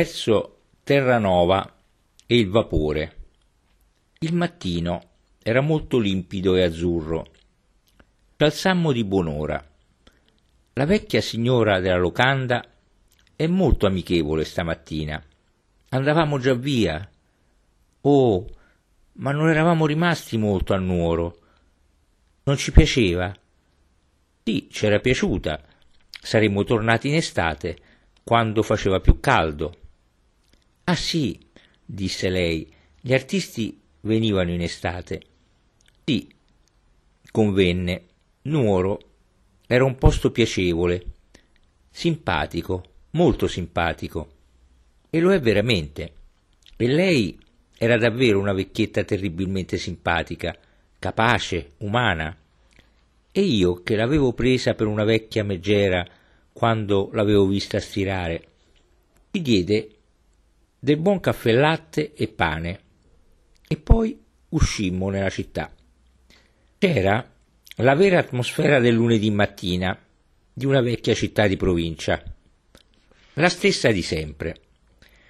verso Terranova e il vapore. Il mattino era molto limpido e azzurro. Ci alzammo di buon'ora. La vecchia signora della locanda è molto amichevole stamattina. Andavamo già via. Oh, ma non eravamo rimasti molto a Nuoro. Non ci piaceva. Sì, c'era piaciuta. Saremmo tornati in estate, quando faceva più caldo. Ah sì, disse lei, gli artisti venivano in estate. Sì, convenne. Nuoro era un posto piacevole, simpatico, molto simpatico. E lo è veramente. E lei era davvero una vecchietta terribilmente simpatica, capace, umana. E io che l'avevo presa per una vecchia megera quando l'avevo vista stirare, mi diede del buon caffè latte e pane. E poi uscimmo nella città. C'era la vera atmosfera del lunedì mattina di una vecchia città di provincia, la stessa di sempre,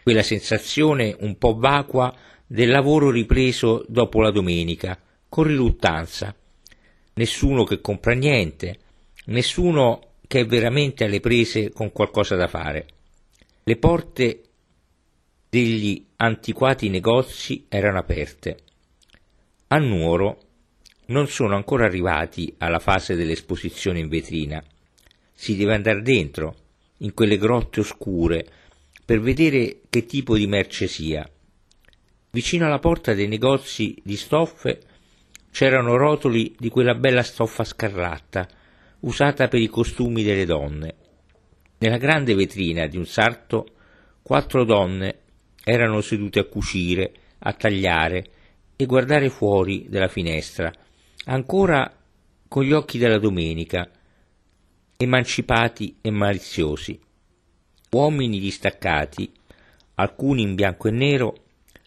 quella sensazione un po' vacua del lavoro ripreso dopo la domenica, con riluttanza, nessuno che compra niente, nessuno che è veramente alle prese con qualcosa da fare. Le porte degli antiquati negozi erano aperte. A Nuoro non sono ancora arrivati alla fase dell'esposizione in vetrina. Si deve andare dentro, in quelle grotte oscure, per vedere che tipo di merce sia. Vicino alla porta dei negozi di stoffe c'erano rotoli di quella bella stoffa scarlatta, usata per i costumi delle donne. Nella grande vetrina di un sarto quattro donne erano sedute a cucire, a tagliare e guardare fuori dalla finestra, ancora con gli occhi della domenica, emancipati e maliziosi. Uomini distaccati, alcuni in bianco e nero,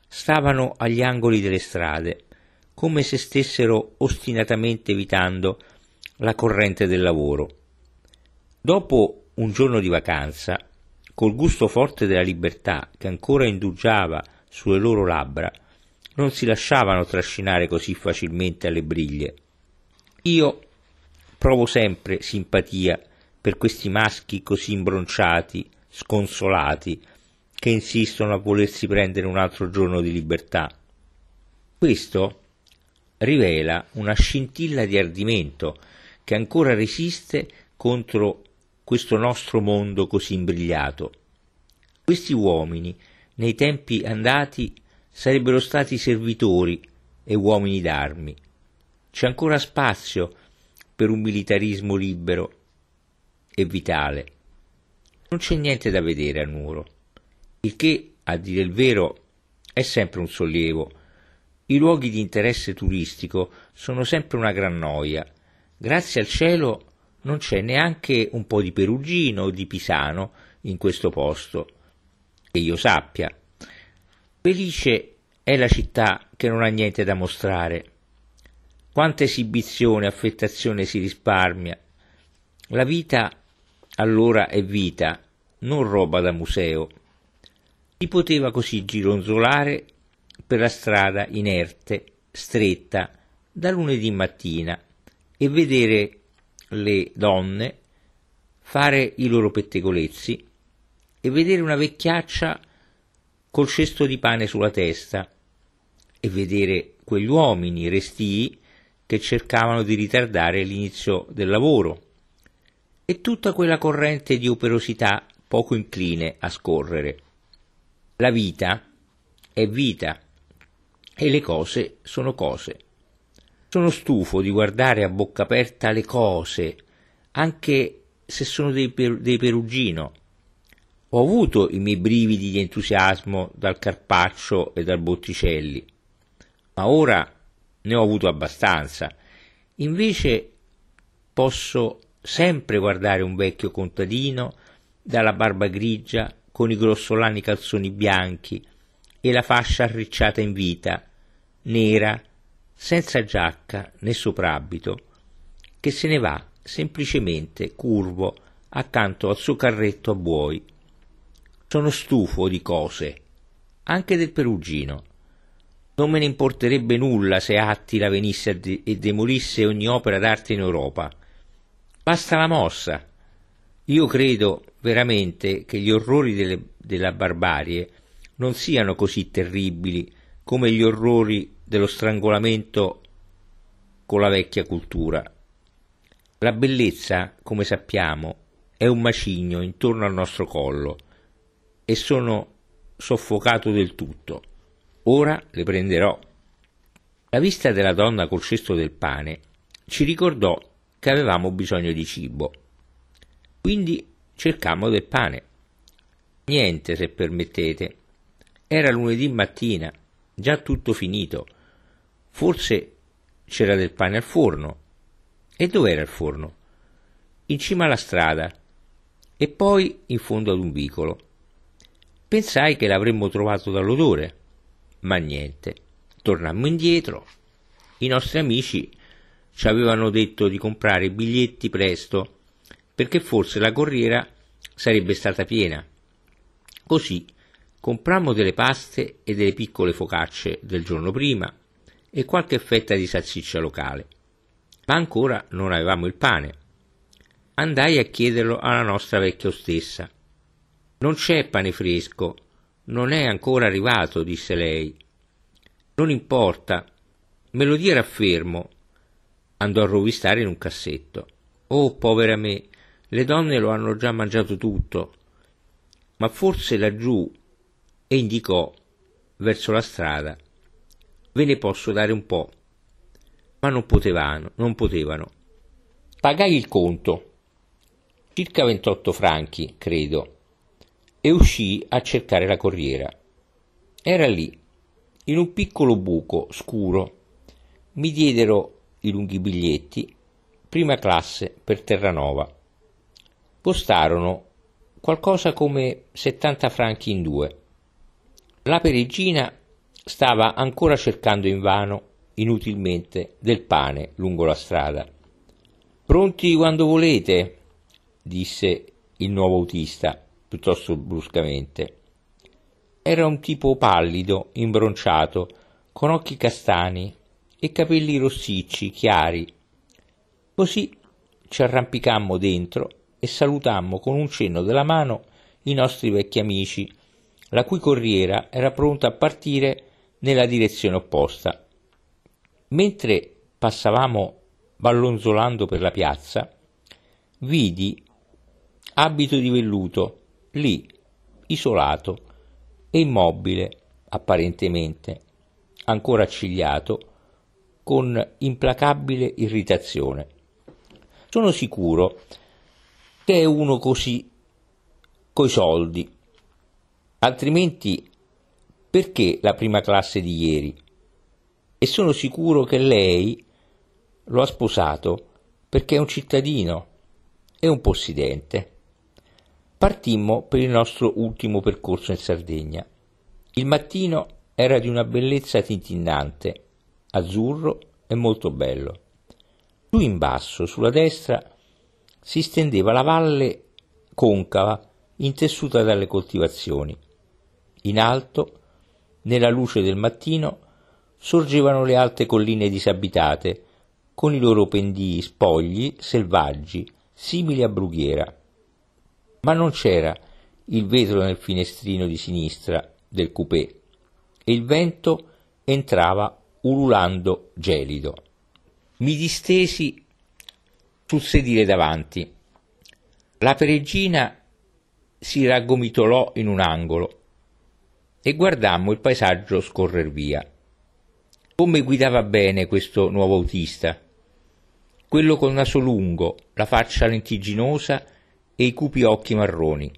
stavano agli angoli delle strade, come se stessero ostinatamente evitando la corrente del lavoro. Dopo un giorno di vacanza, col gusto forte della libertà che ancora indugiava sulle loro labbra, non si lasciavano trascinare così facilmente alle briglie. Io provo sempre simpatia per questi maschi così imbronciati, sconsolati, che insistono a volersi prendere un altro giorno di libertà. Questo rivela una scintilla di ardimento che ancora resiste contro questo nostro mondo così imbrigliato. Questi uomini, nei tempi andati, sarebbero stati servitori e uomini d'armi. C'è ancora spazio per un militarismo libero e vitale. Non c'è niente da vedere a Nuoro, il che, a dire il vero, è sempre un sollievo. I luoghi di interesse turistico sono sempre una gran noia. Grazie al cielo non c'è neanche un po' di Perugino o di Pisano in questo posto, che io sappia. Felice è la città che non ha niente da mostrare. Quanta esibizione e affettazione si risparmia. La vita allora è vita, non roba da museo. Si poteva così gironzolare per la strada inerte, stretta, da lunedì mattina e vedere le donne fare i loro pettegolezzi e vedere una vecchiaccia col cesto di pane sulla testa e vedere quegli uomini restii che cercavano di ritardare l'inizio del lavoro e tutta quella corrente di operosità poco incline a scorrere. La vita è vita e le cose sono cose. Sono stufo di guardare a bocca aperta le cose, anche se sono dei, per, dei perugino. Ho avuto i miei brividi di entusiasmo dal Carpaccio e dal Botticelli, ma ora ne ho avuto abbastanza. Invece posso sempre guardare un vecchio contadino dalla barba grigia con i grossolani calzoni bianchi e la fascia arricciata in vita, nera, senza giacca né soprabito, che se ne va semplicemente curvo accanto al suo carretto a buoi. Sono stufo di cose, anche del Perugino. Non me ne importerebbe nulla se Attila venisse e demolisse ogni opera d'arte in Europa. Basta la mossa. Io credo veramente che gli orrori delle, della barbarie non siano così terribili come gli orrori dello strangolamento con la vecchia cultura. La bellezza, come sappiamo, è un macigno intorno al nostro collo e sono soffocato del tutto. Ora le prenderò. La vista della donna col cesto del pane ci ricordò che avevamo bisogno di cibo. Quindi cercammo del pane. Niente, se permettete. Era lunedì mattina, già tutto finito. Forse c'era del pane al forno. E dov'era il forno? In cima alla strada e poi in fondo ad un vicolo. Pensai che l'avremmo trovato dall'odore, ma niente. Tornammo indietro. I nostri amici ci avevano detto di comprare i biglietti presto, perché forse la corriera sarebbe stata piena. Così comprammo delle paste e delle piccole focacce del giorno prima e qualche fetta di salsiccia locale. Ma ancora non avevamo il pane. Andai a chiederlo alla nostra vecchia ostessa. Non c'è pane fresco, non è ancora arrivato, disse lei. Non importa, me lo dia raffermo. Andò a rovistare in un cassetto. Oh, povera me, le donne lo hanno già mangiato tutto. Ma forse laggiù, e indicò verso la strada, ve ne posso dare un po'. Ma non potevano, non potevano. Pagai il conto, circa 28 franchi, credo, e uscii a cercare la corriera. Era lì, in un piccolo buco scuro. Mi diedero i lunghi biglietti, prima classe per Terranova. Costarono qualcosa come 70 franchi in due. La peregina stava ancora cercando invano, inutilmente, del pane lungo la strada. Pronti quando volete, disse il nuovo autista, piuttosto bruscamente. Era un tipo pallido, imbronciato, con occhi castani e capelli rossicci, chiari. Così ci arrampicammo dentro e salutammo con un cenno della mano i nostri vecchi amici, la cui corriera era pronta a partire nella direzione opposta. Mentre passavamo ballonzolando per la piazza, vidi abito di velluto, lì, isolato e immobile, apparentemente, ancora accigliato, con implacabile irritazione. Sono sicuro che è uno così coi soldi, altrimenti perché la prima classe di ieri? E sono sicuro che lei lo ha sposato perché è un cittadino e un possidente. Partimmo per il nostro ultimo percorso in Sardegna. Il mattino era di una bellezza tintinnante, azzurro e molto bello. Più in basso, sulla destra, si stendeva la valle concava, intessuta dalle coltivazioni. In alto, nella luce del mattino sorgevano le alte colline disabitate, con i loro pendii spogli, selvaggi, simili a brughiera. Ma non c'era il vetro nel finestrino di sinistra del coupé e il vento entrava ululando gelido. Mi distesi sul sedile davanti. La peregina si raggomitolò in un angolo e guardammo il paesaggio scorrer via. Come guidava bene questo nuovo autista, quello col naso lungo, la faccia lentiginosa e i cupi occhi marroni.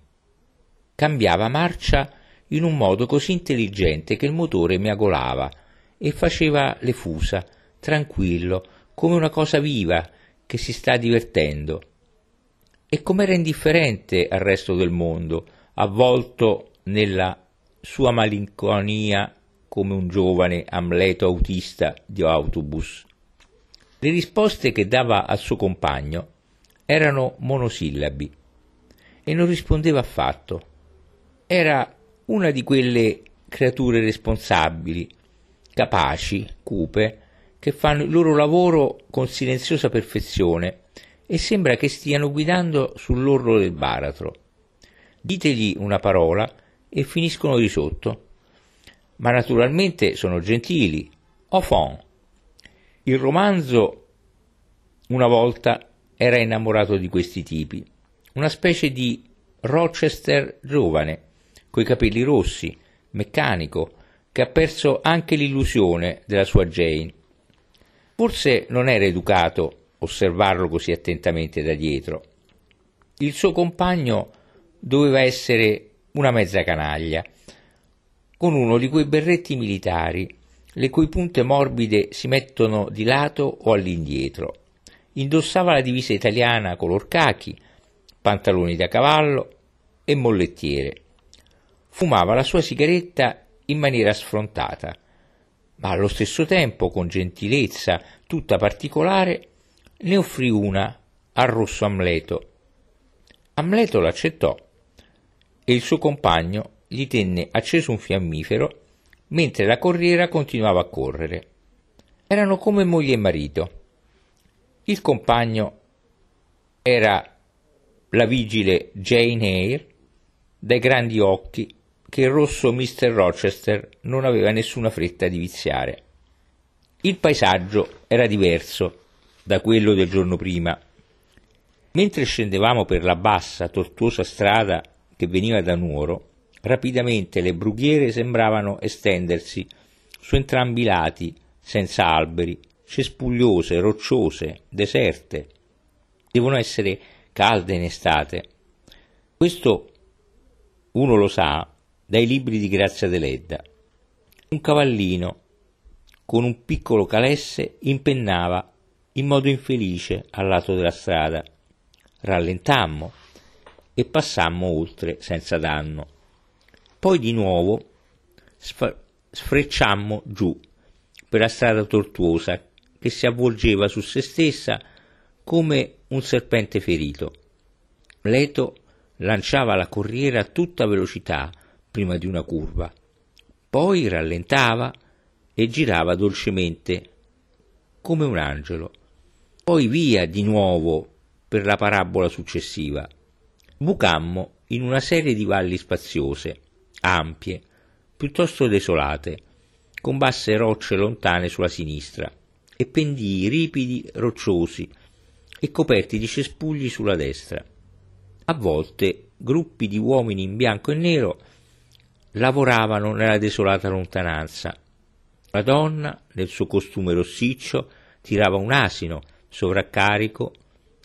Cambiava marcia in un modo così intelligente che il motore miagolava e faceva le fusa, tranquillo, come una cosa viva che si sta divertendo. E com'era indifferente al resto del mondo, avvolto nella sua malinconia come un giovane Amleto autista di autobus. Le risposte che dava al suo compagno erano monosillabi e non rispondeva affatto. era una di quelle creature responsabili, capaci, cupe, che fanno il loro lavoro con silenziosa perfezione e sembra che stiano guidando sull'orlo del baratro. Ditegli una parola e finiscono di sotto. Ma naturalmente sono gentili. Au fond. Il romanzo una volta era innamorato di questi tipi, una specie di Rochester giovane, coi capelli rossi, meccanico, che ha perso anche l'illusione della sua Jane. Forse non era educato osservarlo così attentamente da dietro. Il suo compagno doveva essere una mezza canaglia, con uno di quei berretti militari, le cui punte morbide si mettono di lato o all'indietro. Indossava la divisa italiana color cachi, pantaloni da cavallo e mollettiere. Fumava la sua sigaretta in maniera sfrontata, ma allo stesso tempo, con gentilezza tutta particolare, ne offrì una al rosso Amleto. Amleto l'accettò e il suo compagno gli tenne acceso un fiammifero mentre la corriera continuava a correre. Erano come moglie e marito. Il compagno era la vigile Jane Eyre, dai grandi occhi che il rosso Mr. Rochester non aveva nessuna fretta di viziare. Il paesaggio era diverso da quello del giorno prima. Mentre scendevamo per la bassa, tortuosa strada che veniva da Nuoro, rapidamente le brughiere sembravano estendersi su entrambi i lati, senza alberi, cespugliose, rocciose, deserte. Devono essere calde in estate. Questo uno lo sa dai libri di Grazia Deledda. Un cavallino con un piccolo calesse impennava in modo infelice al lato della strada. Rallentammo e passammo oltre senza danno. Poi di nuovo sf- sfrecciammo giù per la strada tortuosa che si avvolgeva su se stessa come un serpente ferito. Leto lanciava la corriera a tutta velocità prima di una curva, poi rallentava e girava dolcemente come un angelo, poi via di nuovo per la parabola successiva. Bucammo in una serie di valli spaziose, ampie, piuttosto desolate, con basse rocce lontane sulla sinistra e pendii ripidi rocciosi e coperti di cespugli sulla destra. A volte gruppi di uomini in bianco e nero lavoravano nella desolata lontananza. La donna, nel suo costume rossiccio, tirava un asino sovraccarico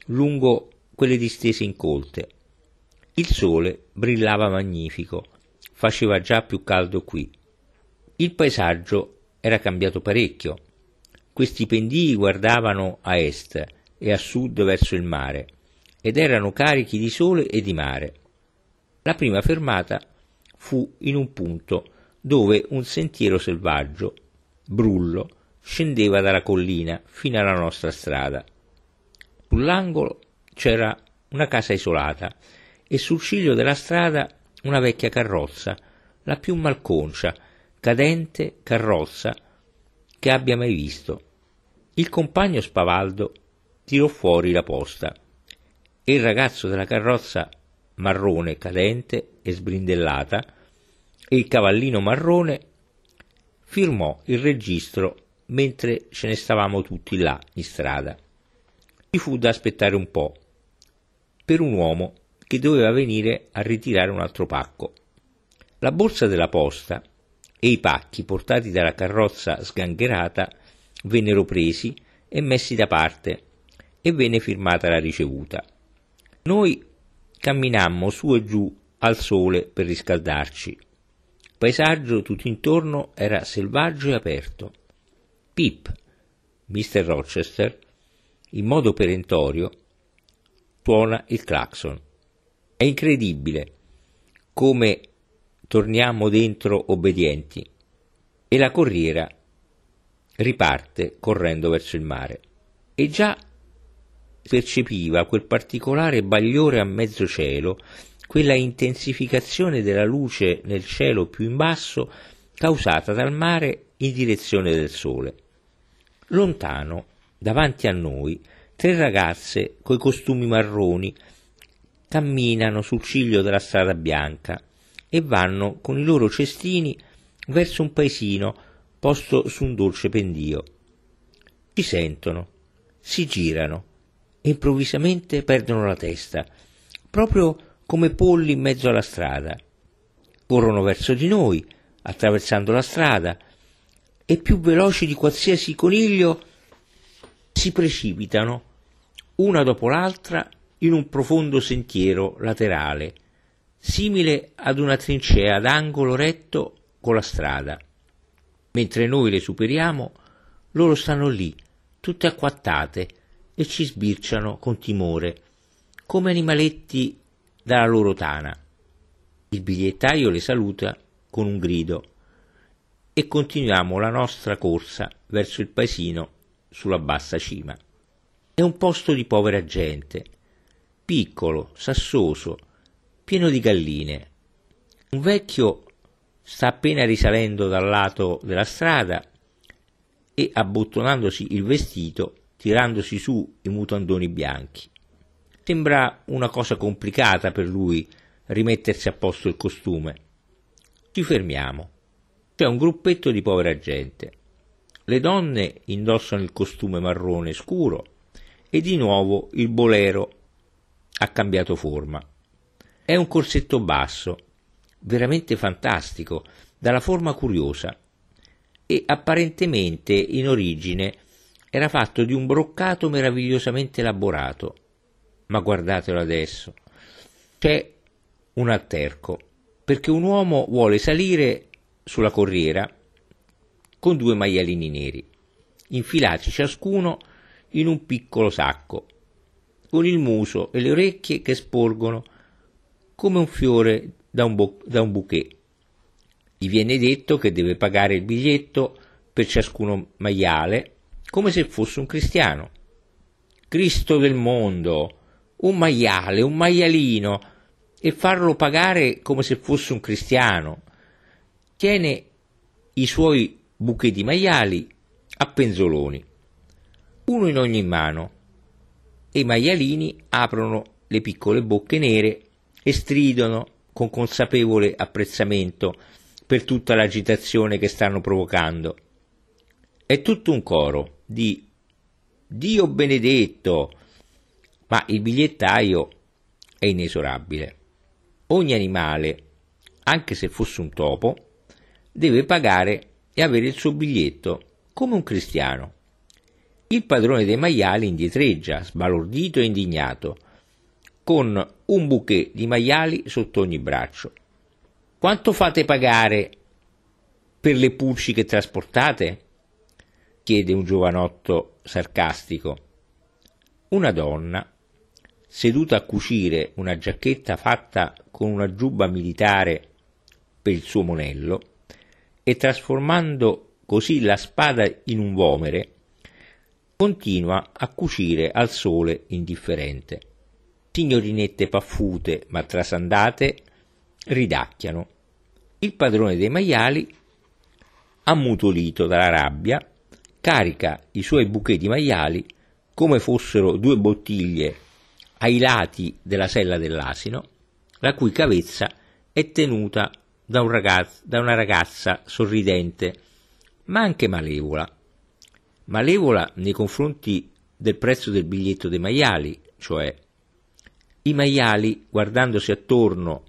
lungo quelle distese incolte. Il sole brillava magnifico, faceva già più caldo qui. Il paesaggio era cambiato parecchio. Questi pendii guardavano a est e a sud verso il mare ed erano carichi di sole e di mare. La prima fermata fu in un punto dove un sentiero selvaggio, brullo, scendeva dalla collina fino alla nostra strada. Sull'angolo c'era una casa isolata e sul ciglio della strada una vecchia carrozza, la più malconcia, cadente carrozza che abbia mai visto. Il compagno spavaldo tirò fuori la posta e il ragazzo della carrozza marrone cadente e sbrindellata e il cavallino marrone firmò il registro mentre ce ne stavamo tutti là in strada. Ci fu da aspettare un po' per un uomo che doveva venire a ritirare un altro pacco. La borsa della posta e i pacchi portati dalla carrozza sgangherata vennero presi e messi da parte e venne firmata la ricevuta. Noi camminammo su e giù al sole per riscaldarci. Il paesaggio tutto intorno era selvaggio e aperto. Pip, Mr. Rochester, in modo perentorio, suona il clacson. È incredibile come torniamo dentro obbedienti e la corriera riparte correndo verso il mare. E già percepiva quel particolare bagliore a mezzo cielo quella intensificazione della luce nel cielo più in basso causata dal mare in direzione del sole. Lontano, davanti a noi, tre ragazze coi costumi marroni camminano sul ciglio della strada bianca e vanno con i loro cestini verso un paesino posto su un dolce pendio. Ci sentono, si girano e improvvisamente perdono la testa, proprio come polli in mezzo alla strada. Corrono verso di noi, attraversando la strada, e più veloci di qualsiasi coniglio si precipitano, una dopo l'altra, in un profondo sentiero laterale, simile ad una trincea d'angolo retto con la strada. Mentre noi le superiamo, loro stanno lì, tutte acquattate, e ci sbirciano con timore, come animaletti dalla loro tana. Il bigliettaio le saluta con un grido e continuiamo la nostra corsa verso il paesino sulla bassa cima. È un posto di povera gente, piccolo, sassoso, pieno di galline. Un vecchio sta appena risalendo dal lato della strada e abbottonandosi il vestito, tirandosi su i mutandoni bianchi. Sembra una cosa complicata per lui rimettersi a posto il costume. Ci fermiamo. C'è un gruppetto di povera gente. Le donne indossano il costume marrone scuro e di nuovo il bolero ha cambiato forma. È un corsetto basso, veramente fantastico, dalla forma curiosa e apparentemente in origine era fatto di un broccato meravigliosamente elaborato. Ma guardatelo adesso. C'è un alterco, perché un uomo vuole salire sulla corriera con due maialini neri, infilati ciascuno in un piccolo sacco, con il muso e le orecchie che sporgono come un fiore da un, bo- da un bouquet. Gli viene detto che deve pagare il biglietto per ciascuno maiale come se fosse un cristiano. Cristo del mondo, un maiale, un maialino, e farlo pagare come se fosse un cristiano. Tiene i suoi buchi di maiali a penzoloni, uno in ogni mano, e i maialini aprono le piccole bocche nere e stridono con consapevole apprezzamento per tutta l'agitazione che stanno provocando. È tutto un coro di Dio benedetto, ma il bigliettaio è inesorabile. Ogni animale, anche se fosse un topo, deve pagare e avere il suo biglietto, come un cristiano. Il padrone dei maiali indietreggia, sbalordito e indignato, con un bouquet di maiali sotto ogni braccio. Quanto fate pagare per le pulci che trasportate? chiede un giovanotto sarcastico. Una donna, seduta a cucire una giacchetta fatta con una giubba militare per il suo monello, e trasformando così la spada in un vomere, continua a cucire al sole indifferente. Signorinette paffute ma trasandate ridacchiano. Il padrone dei maiali, ammutolito dalla rabbia, carica i suoi bouquet di maiali come fossero due bottiglie ai lati della sella dell'asino, la cui cavezza è tenuta da, un ragazzo, da una ragazza sorridente, ma anche malevola. Malevola nei confronti del prezzo del biglietto dei maiali, cioè i maiali, guardandosi attorno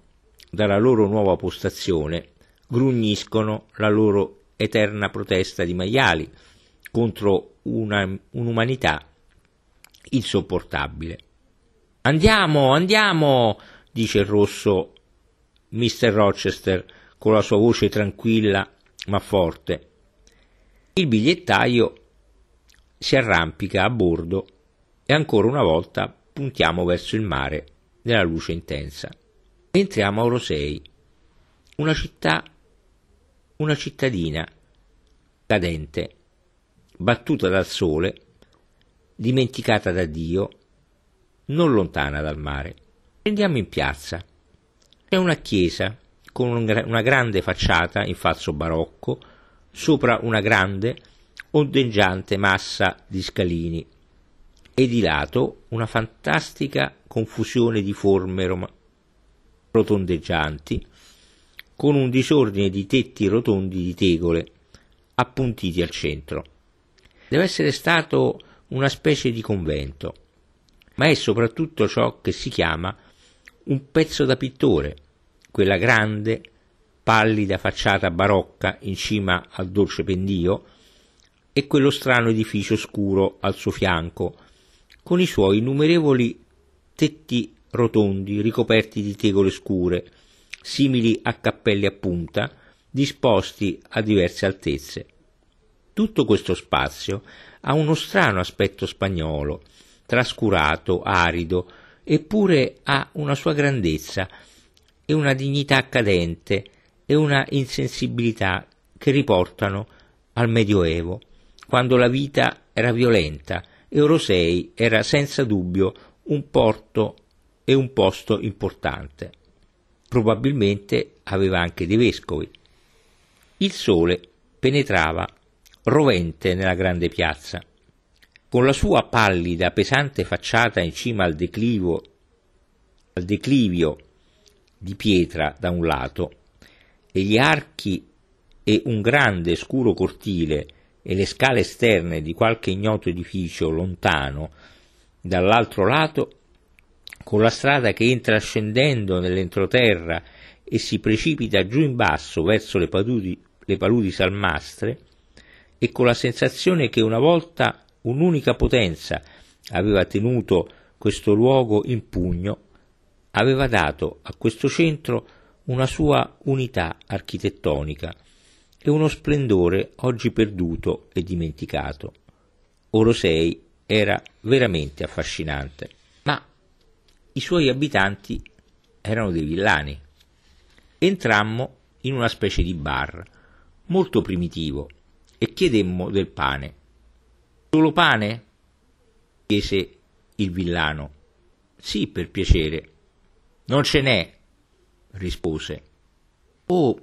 dalla loro nuova postazione, grugniscono la loro eterna protesta di maiali contro una, un'umanità insopportabile. Andiamo, andiamo, dice il rosso Mr. Rochester con la sua voce tranquilla ma forte. Il bigliettaio si arrampica a bordo e ancora una volta puntiamo verso il mare nella luce intensa. Entriamo a Orosei, una città, una cittadina cadente, battuta dal sole, dimenticata da Dio, non lontana dal mare. Andiamo in piazza C'è una chiesa con una grande facciata in falso barocco, sopra una grande, ondeggiante massa di scalini e di lato una fantastica confusione di forme rom- rotondeggianti con un disordine di tetti rotondi di tegole appuntiti al centro. Deve essere stato una specie di convento, ma è soprattutto ciò che si chiama un pezzo da pittore, quella grande, pallida facciata barocca in cima al dolce pendio e quello strano edificio scuro al suo fianco, con i suoi innumerevoli tetti rotondi ricoperti di tegole scure, simili a cappelli a punta, disposti a diverse altezze. Tutto questo spazio ha uno strano aspetto spagnolo, trascurato, arido, eppure ha una sua grandezza e una dignità cadente e una insensibilità che riportano al Medioevo, quando la vita era violenta e Orosei era senza dubbio un porto e un posto importante. Probabilmente aveva anche dei vescovi. Il sole penetrava rovente nella grande piazza. Con la sua pallida, pesante facciata in cima al declivo, al declivio di pietra da un lato, e gli archi e un grande scuro cortile e le scale esterne di qualche ignoto edificio lontano dall'altro lato, con la strada che entra scendendo nell'entroterra e si precipita giù in basso verso le paludi, le paludi salmastre, e con la sensazione che una volta un'unica potenza aveva tenuto questo luogo in pugno, aveva dato a questo centro una sua unità architettonica e uno splendore oggi perduto e dimenticato. Orosei era veramente affascinante, ma i suoi abitanti erano dei villani. Entrammo in una specie di bar, molto primitivo, e chiedemmo del pane. Solo pane? chiese il villano. Sì, per piacere. Non ce n'è, rispose. Oh,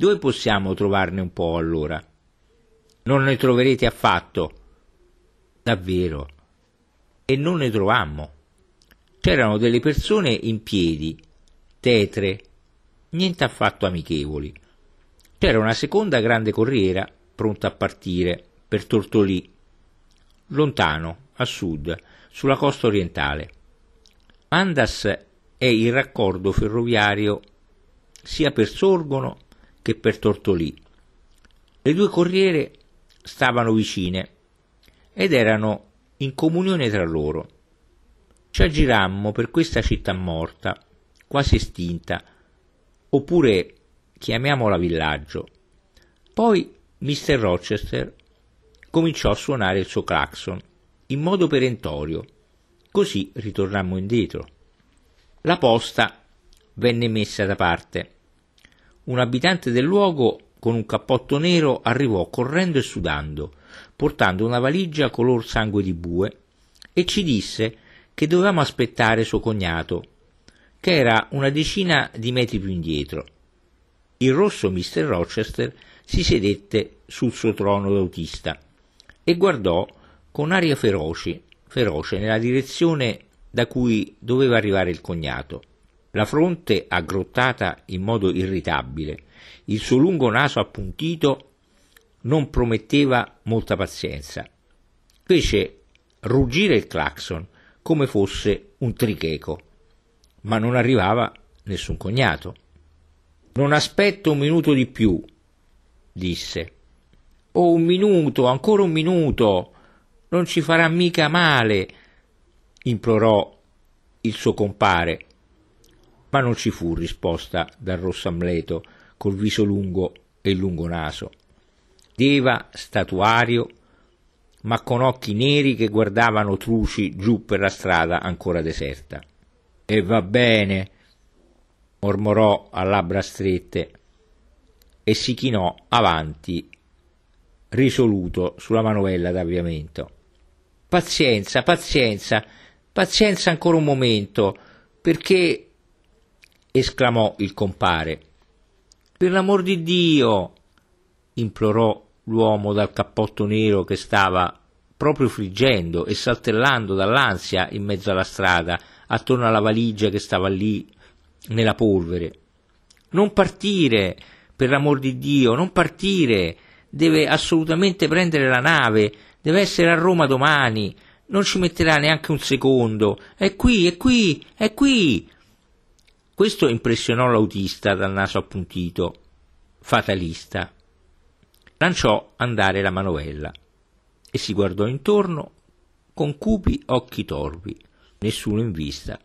dove possiamo trovarne un po' allora? Non ne troverete affatto. Davvero. E non ne trovammo. C'erano delle persone in piedi, tetre, niente affatto amichevoli. C'era una seconda grande corriera pronta a partire per Tortolì, lontano, a sud, sulla costa orientale. Andas è il raccordo ferroviario sia per Sorgono che per Tortolì. Le due corriere stavano vicine ed erano in comunione tra loro. Ci aggirammo per questa città morta, quasi estinta, oppure chiamiamola villaggio. Poi Mr. Rochester cominciò a suonare il suo clacson in modo perentorio, così ritornammo indietro. La posta venne messa da parte. Un abitante del luogo con un cappotto nero arrivò correndo e sudando, portando una valigia color sangue di bue, e ci disse che dovevamo aspettare suo cognato, che era una decina di metri più indietro. Il rosso Mr. Rochester si sedette sul suo trono d'autista e guardò con aria feroce, feroce nella direzione da cui doveva arrivare il cognato. La fronte aggrottata in modo irritabile, il suo lungo naso appuntito non prometteva molta pazienza. Fece ruggire il clacson come fosse un tricheco, ma non arrivava nessun cognato. Non aspetto un minuto di più, disse. Oh, un minuto, ancora un minuto, non ci farà mica male, implorò il suo compare. Ma non ci fu risposta dal rosso Amleto col viso lungo e il lungo naso. Deva statuario, ma con occhi neri che guardavano truci giù per la strada ancora deserta. E va bene, mormorò a labbra strette e si chinò avanti risoluto sulla manovella d'avviamento. Pazienza, pazienza, pazienza ancora un momento, perché esclamò il compare. Per l'amor di Dio! implorò l'uomo dal cappotto nero che stava proprio friggendo e saltellando dall'ansia in mezzo alla strada, attorno alla valigia che stava lì nella polvere. Non partire, per l'amor di Dio, non partire! Deve assolutamente prendere la nave, deve essere a Roma domani, non ci metterà neanche un secondo. È qui, è qui, è qui! Questo impressionò l'autista dal naso appuntito, fatalista. Lanciò andare la manovella e si guardò intorno con cupi occhi torvi, nessuno in vista.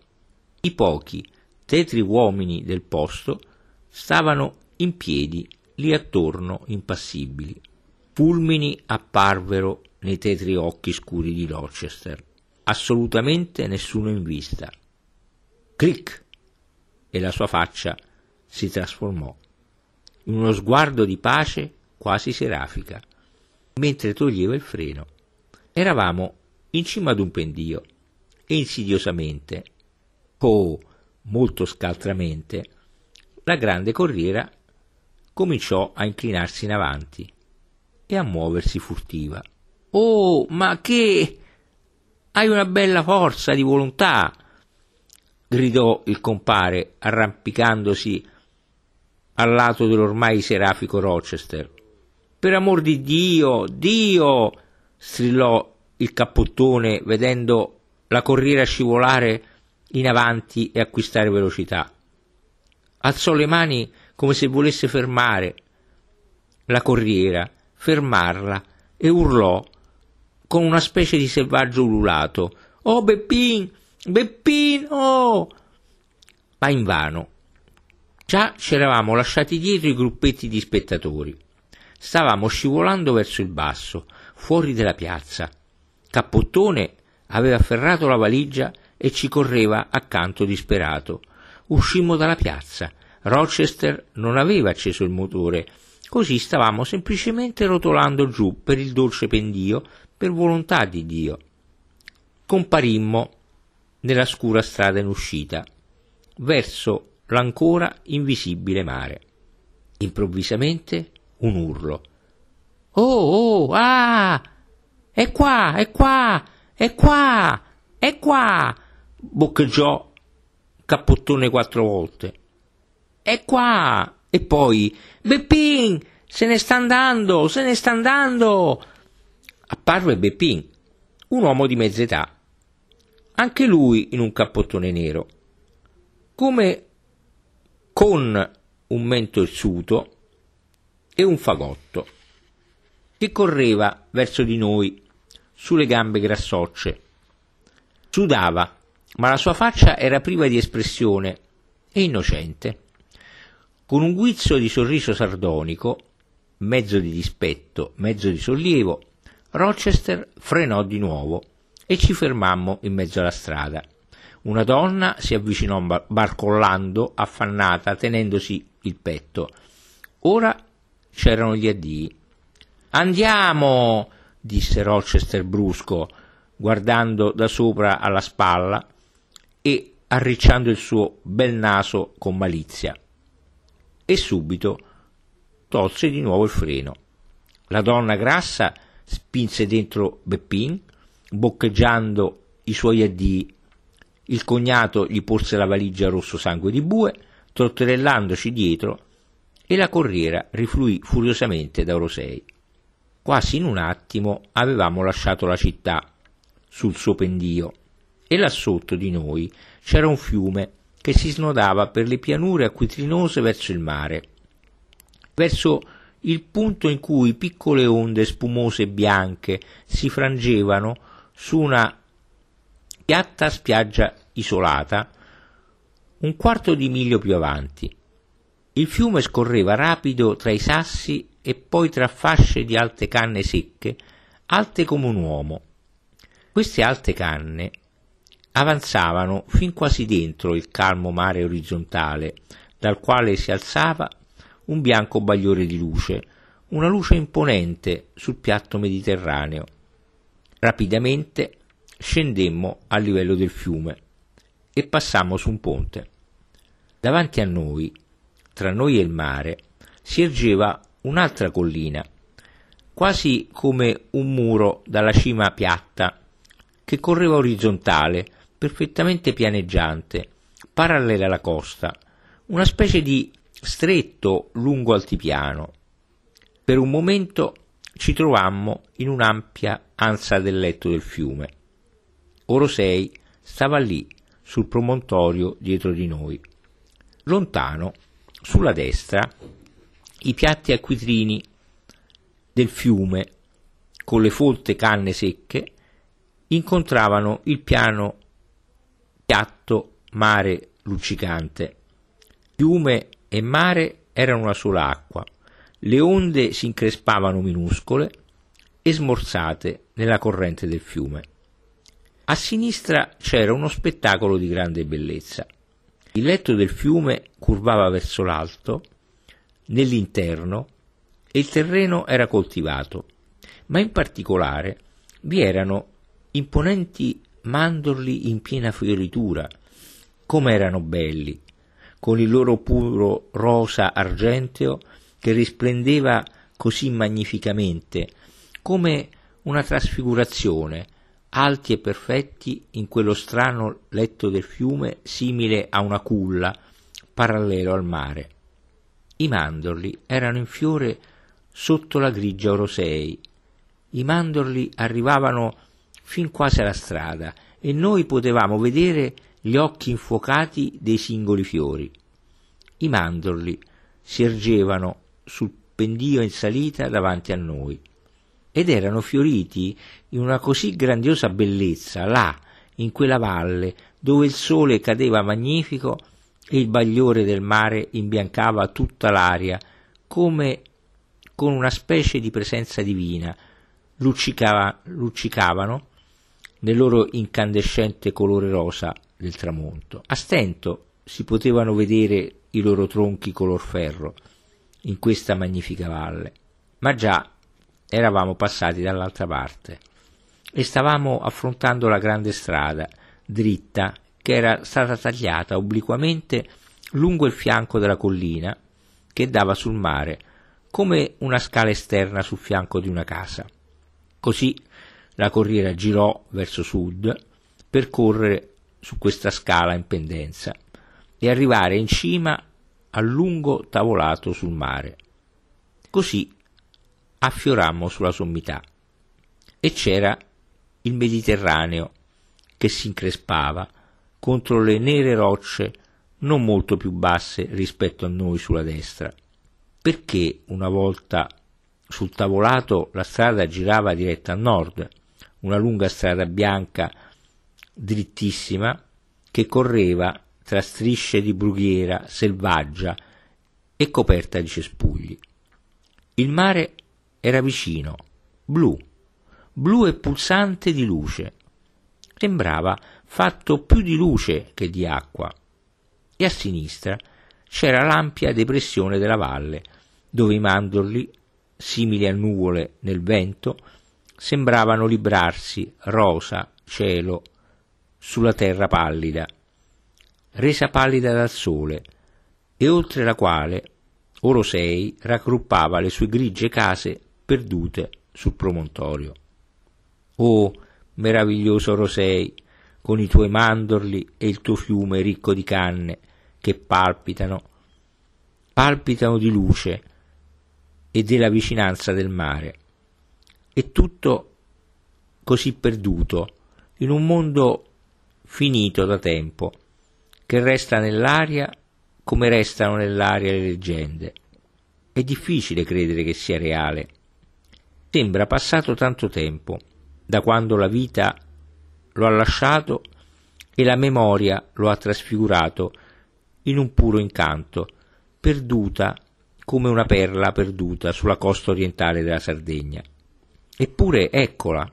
I pochi, tetri uomini del posto stavano in piedi lì attorno impassibili. Fulmini apparvero nei tetri occhi scuri di Rochester. Assolutamente nessuno in vista. Clic! E la sua faccia si trasformò in uno sguardo di pace quasi serafica, mentre toglieva il freno. Eravamo in cima ad un pendio e insidiosamente, oh, molto scaltramente, la grande corriera cominciò a inclinarsi in avanti e a muoversi furtiva. Oh, ma che... Hai una bella forza di volontà! Gridò il compare, arrampicandosi al lato dell'ormai serafico Rochester. Per amor di Dio, Dio! strillò il cappottone vedendo la corriera scivolare in avanti e acquistare velocità. Alzò le mani come se volesse fermare la corriera, fermarla, e urlò con una specie di selvaggio ululato. Oh Beppin! Beppin! Oh! Ma invano. Già ci eravamo lasciati dietro i gruppetti di spettatori. Stavamo scivolando verso il basso, fuori della piazza. Cappottone aveva afferrato la valigia e ci correva accanto disperato. Uscimmo dalla piazza. Rochester non aveva acceso il motore, così stavamo semplicemente rotolando giù per il dolce pendio per volontà di Dio. Comparimmo nella scura strada in uscita, verso l'ancora invisibile mare. Improvvisamente un urlo. Oh, oh, ah! È qua, è qua, è qua, è qua! boccheggiò Cappottone quattro volte. È qua! E poi, Beppin, se ne sta andando, se ne sta andando! apparve Beppin, un uomo di mezza età, anche lui in un cappottone nero, come con un mento irsuto e un fagotto, che correva verso di noi sulle gambe grassocce. Sudava, ma la sua faccia era priva di espressione e innocente. Con un guizzo di sorriso sardonico, mezzo di dispetto, mezzo di sollievo, Rochester frenò di nuovo e ci fermammo in mezzo alla strada. Una donna si avvicinò barcollando, affannata, tenendosi il petto. Ora c'erano gli addii. Andiamo! disse Rochester brusco, guardando da sopra alla spalla e arricciando il suo bel naso con malizia. E subito tolse di nuovo il freno. La donna grassa spinse dentro Beppin, boccheggiando i suoi addii. Il cognato gli porse la valigia rosso sangue di bue, trotterellandoci dietro, e la corriera rifluì furiosamente da Orosei. Quasi in un attimo avevamo lasciato la città sul suo pendio e là sotto di noi c'era un fiume che si snodava per le pianure acquitrinose verso il mare, verso il punto in cui piccole onde spumose e bianche si frangevano su una piatta spiaggia isolata un quarto di miglio più avanti. Il fiume scorreva rapido tra i sassi e poi tra fasce di alte canne secche, alte come un uomo. Queste alte canne avanzavano fin quasi dentro il calmo mare orizzontale, dal quale si alzava un bianco bagliore di luce, una luce imponente sul piatto mediterraneo. Rapidamente scendemmo a livello del fiume e passammo su un ponte. Davanti a noi, tra noi e il mare, si ergeva un'altra collina, quasi come un muro dalla cima piatta, che correva orizzontale, perfettamente pianeggiante, parallela alla costa, una specie di stretto lungo altipiano. Per un momento ci trovammo in un'ampia ansa del letto del fiume. Orosei stava lì, sul promontorio dietro di noi. Lontano, sulla destra, i piatti acquitrini del fiume, con le folte canne secche, incontravano il piano piatto mare luccicante. Fiume e mare erano una sola acqua, le onde si increspavano minuscole e smorzate nella corrente del fiume. A sinistra c'era uno spettacolo di grande bellezza. Il letto del fiume curvava verso l'alto, nell'interno, e il terreno era coltivato, ma in particolare vi erano imponenti mandorli in piena fioritura, come erano belli, con il loro puro rosa argenteo che risplendeva così magnificamente, come una trasfigurazione alti e perfetti in quello strano letto del fiume simile a una culla parallelo al mare. I mandorli erano in fiore sotto la grigia orosei. I mandorli arrivavano fin quasi alla strada e noi potevamo vedere gli occhi infuocati dei singoli fiori. I mandorli si ergevano sul pendio in salita davanti a noi ed erano fioriti in una così grandiosa bellezza là, in quella valle, dove il sole cadeva magnifico e il bagliore del mare imbiancava tutta l'aria, come con una specie di presenza divina, luccicava, luccicavano nel loro incandescente colore rosa del tramonto. A stento si potevano vedere i loro tronchi color ferro in questa magnifica valle, ma già eravamo passati dall'altra parte e stavamo affrontando la grande strada dritta che era stata tagliata obliquamente lungo il fianco della collina che dava sul mare come una scala esterna sul fianco di una casa. Così la corriera girò verso sud per correre su questa scala in pendenza e arrivare in cima al lungo tavolato sul mare. Così affiorammo sulla sommità e c'era il Mediterraneo che si increspava contro le nere rocce non molto più basse rispetto a noi sulla destra. Perché una volta sul tavolato la strada girava diretta a nord, una lunga strada bianca drittissima che correva tra strisce di brughiera selvaggia e coperta di cespugli. Il mare era vicino, blu, blu e pulsante di luce. Sembrava fatto più di luce che di acqua. E a sinistra c'era l'ampia depressione della valle, dove i mandorli, simili a nuvole nel vento, sembravano librarsi rosa, cielo, sulla terra pallida, resa pallida dal sole, e oltre la quale Orosei raggruppava le sue grigie case perdute sul promontorio. Oh, meraviglioso Rosei, con i tuoi mandorli e il tuo fiume ricco di canne che palpitano, palpitano di luce e della vicinanza del mare. E tutto così perduto in un mondo finito da tempo, che resta nell'aria come restano nell'aria le leggende. È difficile credere che sia reale Sembra passato tanto tempo, da quando la vita lo ha lasciato e la memoria lo ha trasfigurato in un puro incanto, perduta come una perla perduta sulla costa orientale della Sardegna. Eppure eccola,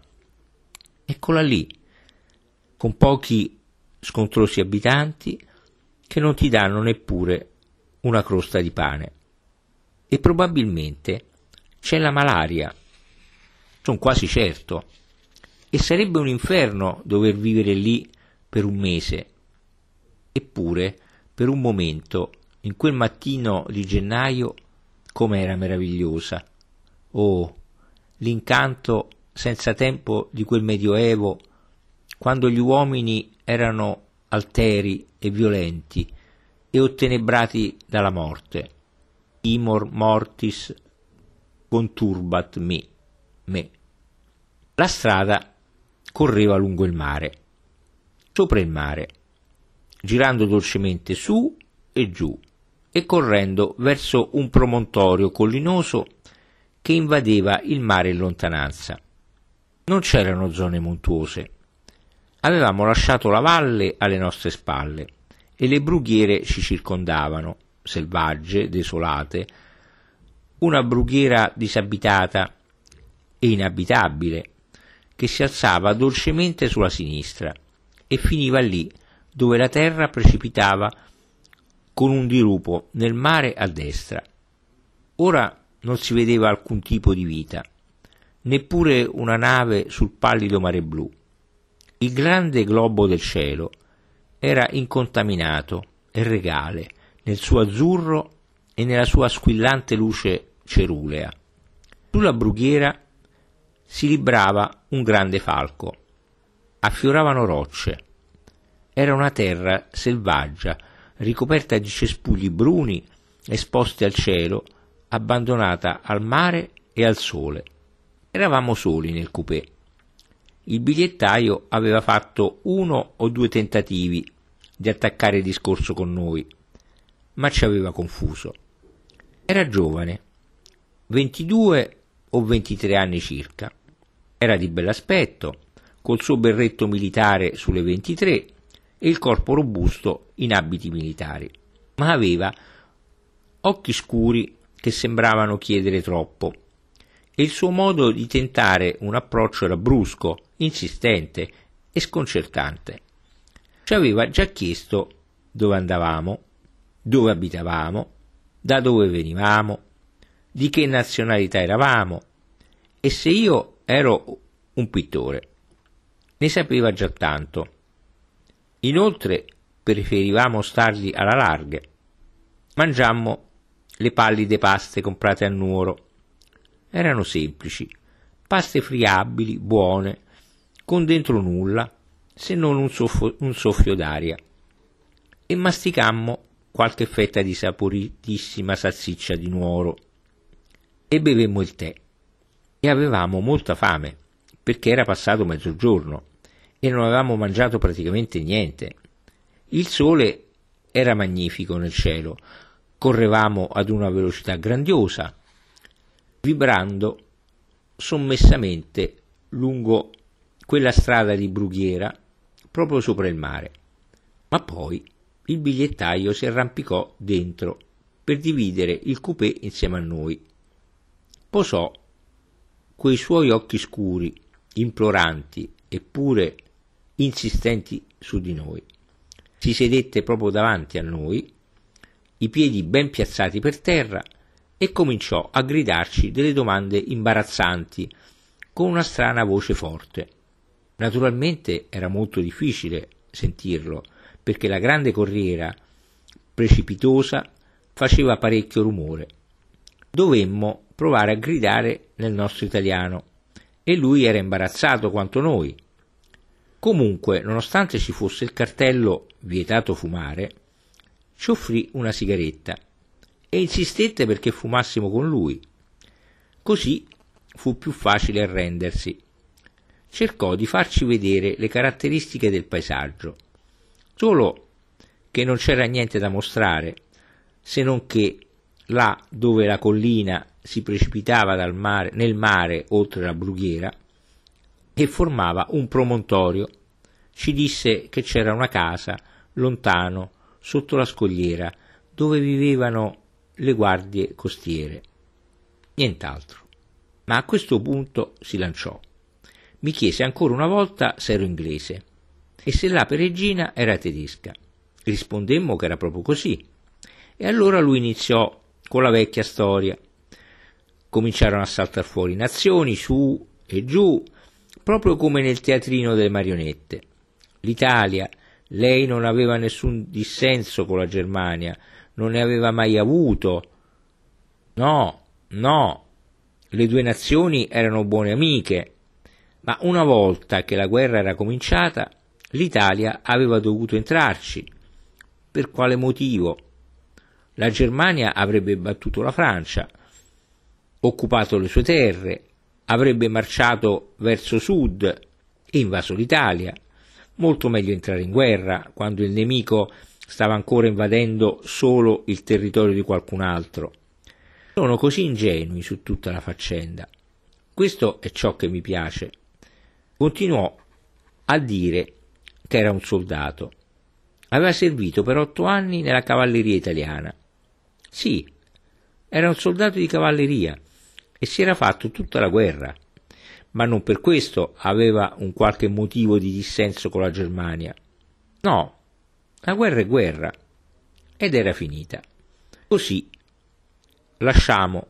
eccola lì, con pochi scontrosi abitanti che non ti danno neppure una crosta di pane. E probabilmente c'è la malaria sono quasi certo. E sarebbe un inferno dover vivere lì per un mese. Eppure per un momento, in quel mattino di gennaio, com'era meravigliosa. Oh, l'incanto senza tempo di quel medioevo, quando gli uomini erano alteri e violenti e ottenebrati dalla morte. Imor mortis conturbat me, me. La strada correva lungo il mare, sopra il mare, girando dolcemente su e giù e correndo verso un promontorio collinoso che invadeva il mare in lontananza. Non c'erano zone montuose. Avevamo lasciato la valle alle nostre spalle e le brughiere ci circondavano, selvagge, desolate, una brughiera disabitata e inabitabile, che si alzava dolcemente sulla sinistra e finiva lì dove la terra precipitava con un dirupo nel mare a destra. Ora non si vedeva alcun tipo di vita, neppure una nave sul pallido mare blu. Il grande globo del cielo era incontaminato e regale nel suo azzurro e nella sua squillante luce cerulea. Sulla brughiera si librava un grande falco. Affioravano rocce. Era una terra selvaggia, ricoperta di cespugli bruni esposti al cielo, abbandonata al mare e al sole. Eravamo soli nel coupé. Il bigliettaio aveva fatto uno o due tentativi di attaccare il discorso con noi, ma ci aveva confuso. Era giovane, 22 o 23 anni circa. Era di bell'aspetto, col suo berretto militare sulle 23 e il corpo robusto in abiti militari, ma aveva occhi scuri che sembravano chiedere troppo e il suo modo di tentare un approccio era brusco, insistente e sconcertante. Ci aveva già chiesto dove andavamo, dove abitavamo, da dove venivamo, di che nazionalità eravamo e se io ero un pittore. Ne sapeva già tanto. Inoltre preferivamo stargli alla larga. Mangiammo le pallide paste comprate a Nuoro erano semplici, paste friabili, buone, con dentro nulla, se non un, soffio, un soffio d'aria. E masticammo qualche fetta di saporitissima salsiccia di nuoro. E bevemmo il tè. E avevamo molta fame, perché era passato mezzogiorno e non avevamo mangiato praticamente niente. Il sole era magnifico nel cielo, correvamo ad una velocità grandiosa vibrando sommessamente lungo quella strada di brughiera proprio sopra il mare. Ma poi il bigliettaio si arrampicò dentro per dividere il coupé insieme a noi. Posò quei suoi occhi scuri, imploranti eppure insistenti su di noi. Si sedette proprio davanti a noi, i piedi ben piazzati per terra e cominciò a gridarci delle domande imbarazzanti con una strana voce forte. Naturalmente era molto difficile sentirlo, perché la grande corriera precipitosa faceva parecchio rumore. Dovemmo provare a gridare nel nostro italiano e lui era imbarazzato quanto noi. Comunque, nonostante ci fosse il cartello vietato fumare, ci offrì una sigaretta e insistette perché fumassimo con lui. Così fu più facile arrendersi. Cercò di farci vedere le caratteristiche del paesaggio, solo che non c'era niente da mostrare, se non che là dove la collina si precipitava mare, nel mare oltre la brughiera e formava un promontorio, ci disse che c'era una casa lontano sotto la scogliera dove vivevano le guardie costiere. Nient'altro. Ma a questo punto si lanciò. Mi chiese ancora una volta se ero inglese e se la peregrina era tedesca. Rispondemmo che era proprio così. E allora lui iniziò con la vecchia storia. Cominciarono a saltare fuori nazioni, su e giù, proprio come nel teatrino delle marionette. L'Italia, Lei non aveva nessun dissenso con la Germania, non ne aveva mai avuto. No, no, le due nazioni erano buone amiche, ma una volta che la guerra era cominciata, l'Italia aveva dovuto entrarci. Per quale motivo? La Germania avrebbe battuto la Francia, occupato le sue terre, avrebbe marciato verso sud e invaso l'Italia. Molto meglio entrare in guerra quando il nemico stava ancora invadendo solo il territorio di qualcun altro. Sono così ingenui su tutta la faccenda. Questo è ciò che mi piace. Continuò a dire che era un soldato. Aveva servito per otto anni nella cavalleria italiana. Sì, era un soldato di cavalleria e si era fatto tutta la guerra, ma non per questo aveva un qualche motivo di dissenso con la Germania. No, la guerra è guerra ed era finita. Così lasciamo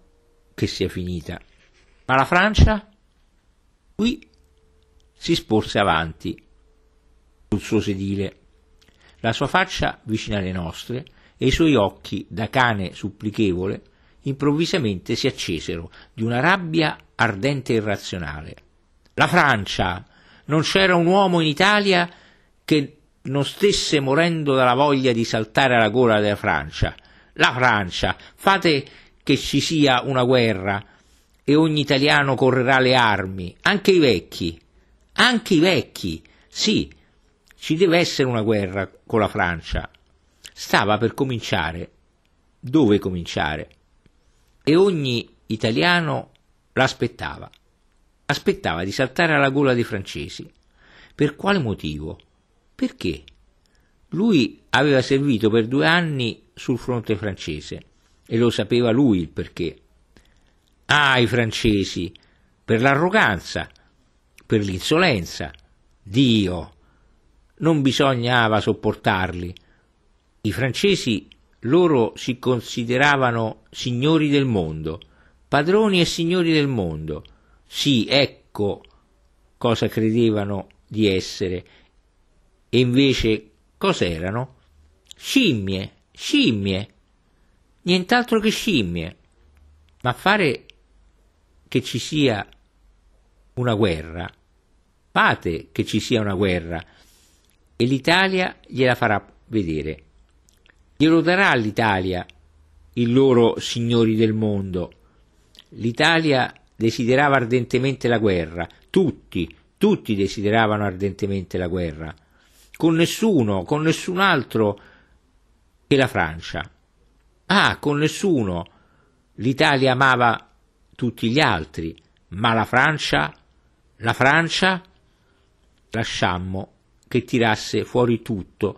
che sia finita. Ma la Francia? Qui si sporse avanti sul suo sedile, la sua faccia vicina alle nostre e i suoi occhi da cane supplichevole improvvisamente si accesero di una rabbia ardente e irrazionale. La Francia! Non c'era un uomo in Italia che non stesse morendo dalla voglia di saltare alla gola della Francia. La Francia! Fate che ci sia una guerra e ogni italiano correrà le armi, anche i vecchi, anche i vecchi. Sì, ci deve essere una guerra con la Francia. Stava per cominciare. Dove cominciare? E ogni italiano l'aspettava. Aspettava di saltare alla gola dei francesi. Per quale motivo? Perché? Lui aveva servito per due anni sul fronte francese e lo sapeva lui il perché. Ah, i francesi, per l'arroganza, per l'insolenza. Dio, non bisognava sopportarli. I francesi loro si consideravano signori del mondo, padroni e signori del mondo. Sì, ecco cosa credevano di essere. E invece cos'erano? Scimmie, scimmie nient'altro che scimmie. Ma fare che ci sia una guerra, fate che ci sia una guerra e l'Italia gliela farà vedere. Glielo darà all'Italia i loro signori del mondo. L'Italia desiderava ardentemente la guerra, tutti, tutti desideravano ardentemente la guerra, con nessuno, con nessun altro che la Francia. Ah, con nessuno. L'Italia amava tutti gli altri, ma la Francia, la Francia, lasciammo che tirasse fuori tutto,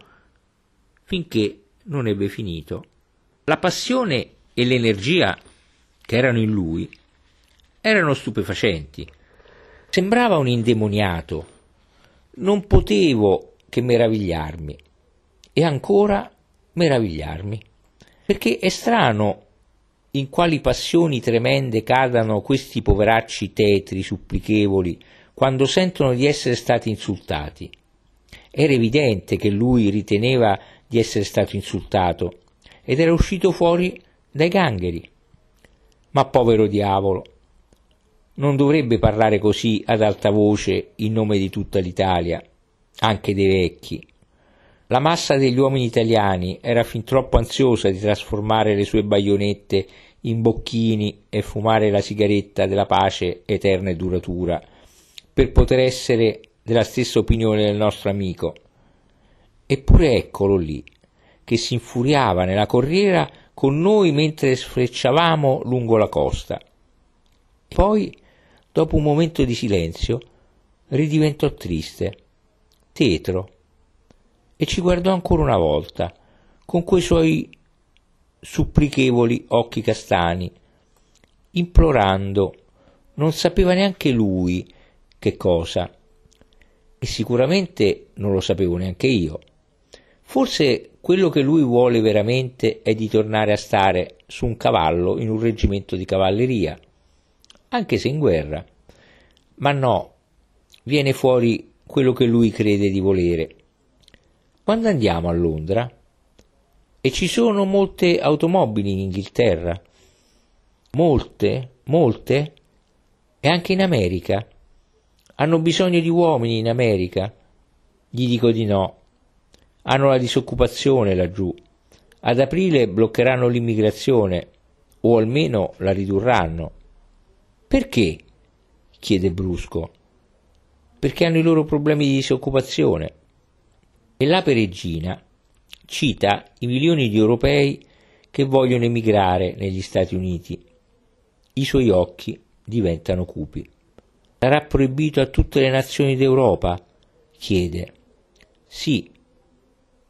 finché non ebbe finito. La passione e l'energia che erano in lui erano stupefacenti. Sembrava un indemoniato. Non potevo che meravigliarmi e ancora meravigliarmi perché è strano in quali passioni tremende cadano questi poveracci tetri, supplichevoli, quando sentono di essere stati insultati. Era evidente che lui riteneva di essere stato insultato ed era uscito fuori dai gangheri. Ma povero diavolo, non dovrebbe parlare così ad alta voce in nome di tutta l'Italia, anche dei vecchi. La massa degli uomini italiani era fin troppo ansiosa di trasformare le sue baionette in bocchini e fumare la sigaretta della pace eterna e duratura, per poter essere della stessa opinione del nostro amico. Eppure eccolo lì, che si infuriava nella corriera con noi mentre sfrecciavamo lungo la costa. Poi, dopo un momento di silenzio, ridiventò triste, tetro, e ci guardò ancora una volta, con quei suoi supplichevoli occhi castani, implorando, non sapeva neanche lui che cosa, e sicuramente non lo sapevo neanche io. Forse quello che lui vuole veramente è di tornare a stare su un cavallo in un reggimento di cavalleria, anche se in guerra. Ma no, viene fuori quello che lui crede di volere Quando andiamo a Londra, e ci sono molte automobili in Inghilterra, molte, molte, e anche in America. Hanno bisogno di uomini in America? Gli dico di no. Hanno la disoccupazione laggiù. Ad aprile bloccheranno l'immigrazione, o almeno la ridurranno. Perché? chiede brusco. Perché hanno i loro problemi di disoccupazione. E la peregrina cita i milioni di europei che vogliono emigrare negli Stati Uniti. I suoi occhi diventano cupi. Sarà proibito a tutte le nazioni d'Europa? chiede. Sì,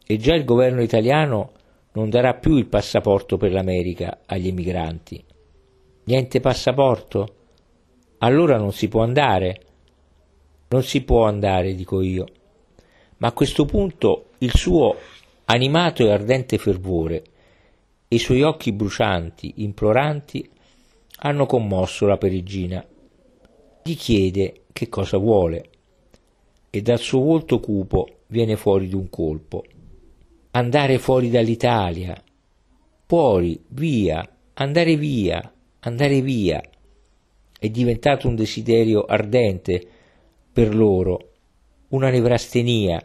e già il governo italiano non darà più il passaporto per l'America agli emigranti. Niente passaporto? Allora non si può andare. Non si può andare, dico io. Ma a questo punto il suo animato e ardente fervore e i suoi occhi brucianti, imploranti, hanno commosso la perigina. Gli chiede che cosa vuole e dal suo volto cupo viene fuori d'un colpo. Andare fuori dall'Italia, fuori, via, andare via, andare via. È diventato un desiderio ardente per loro, una nevrastenia.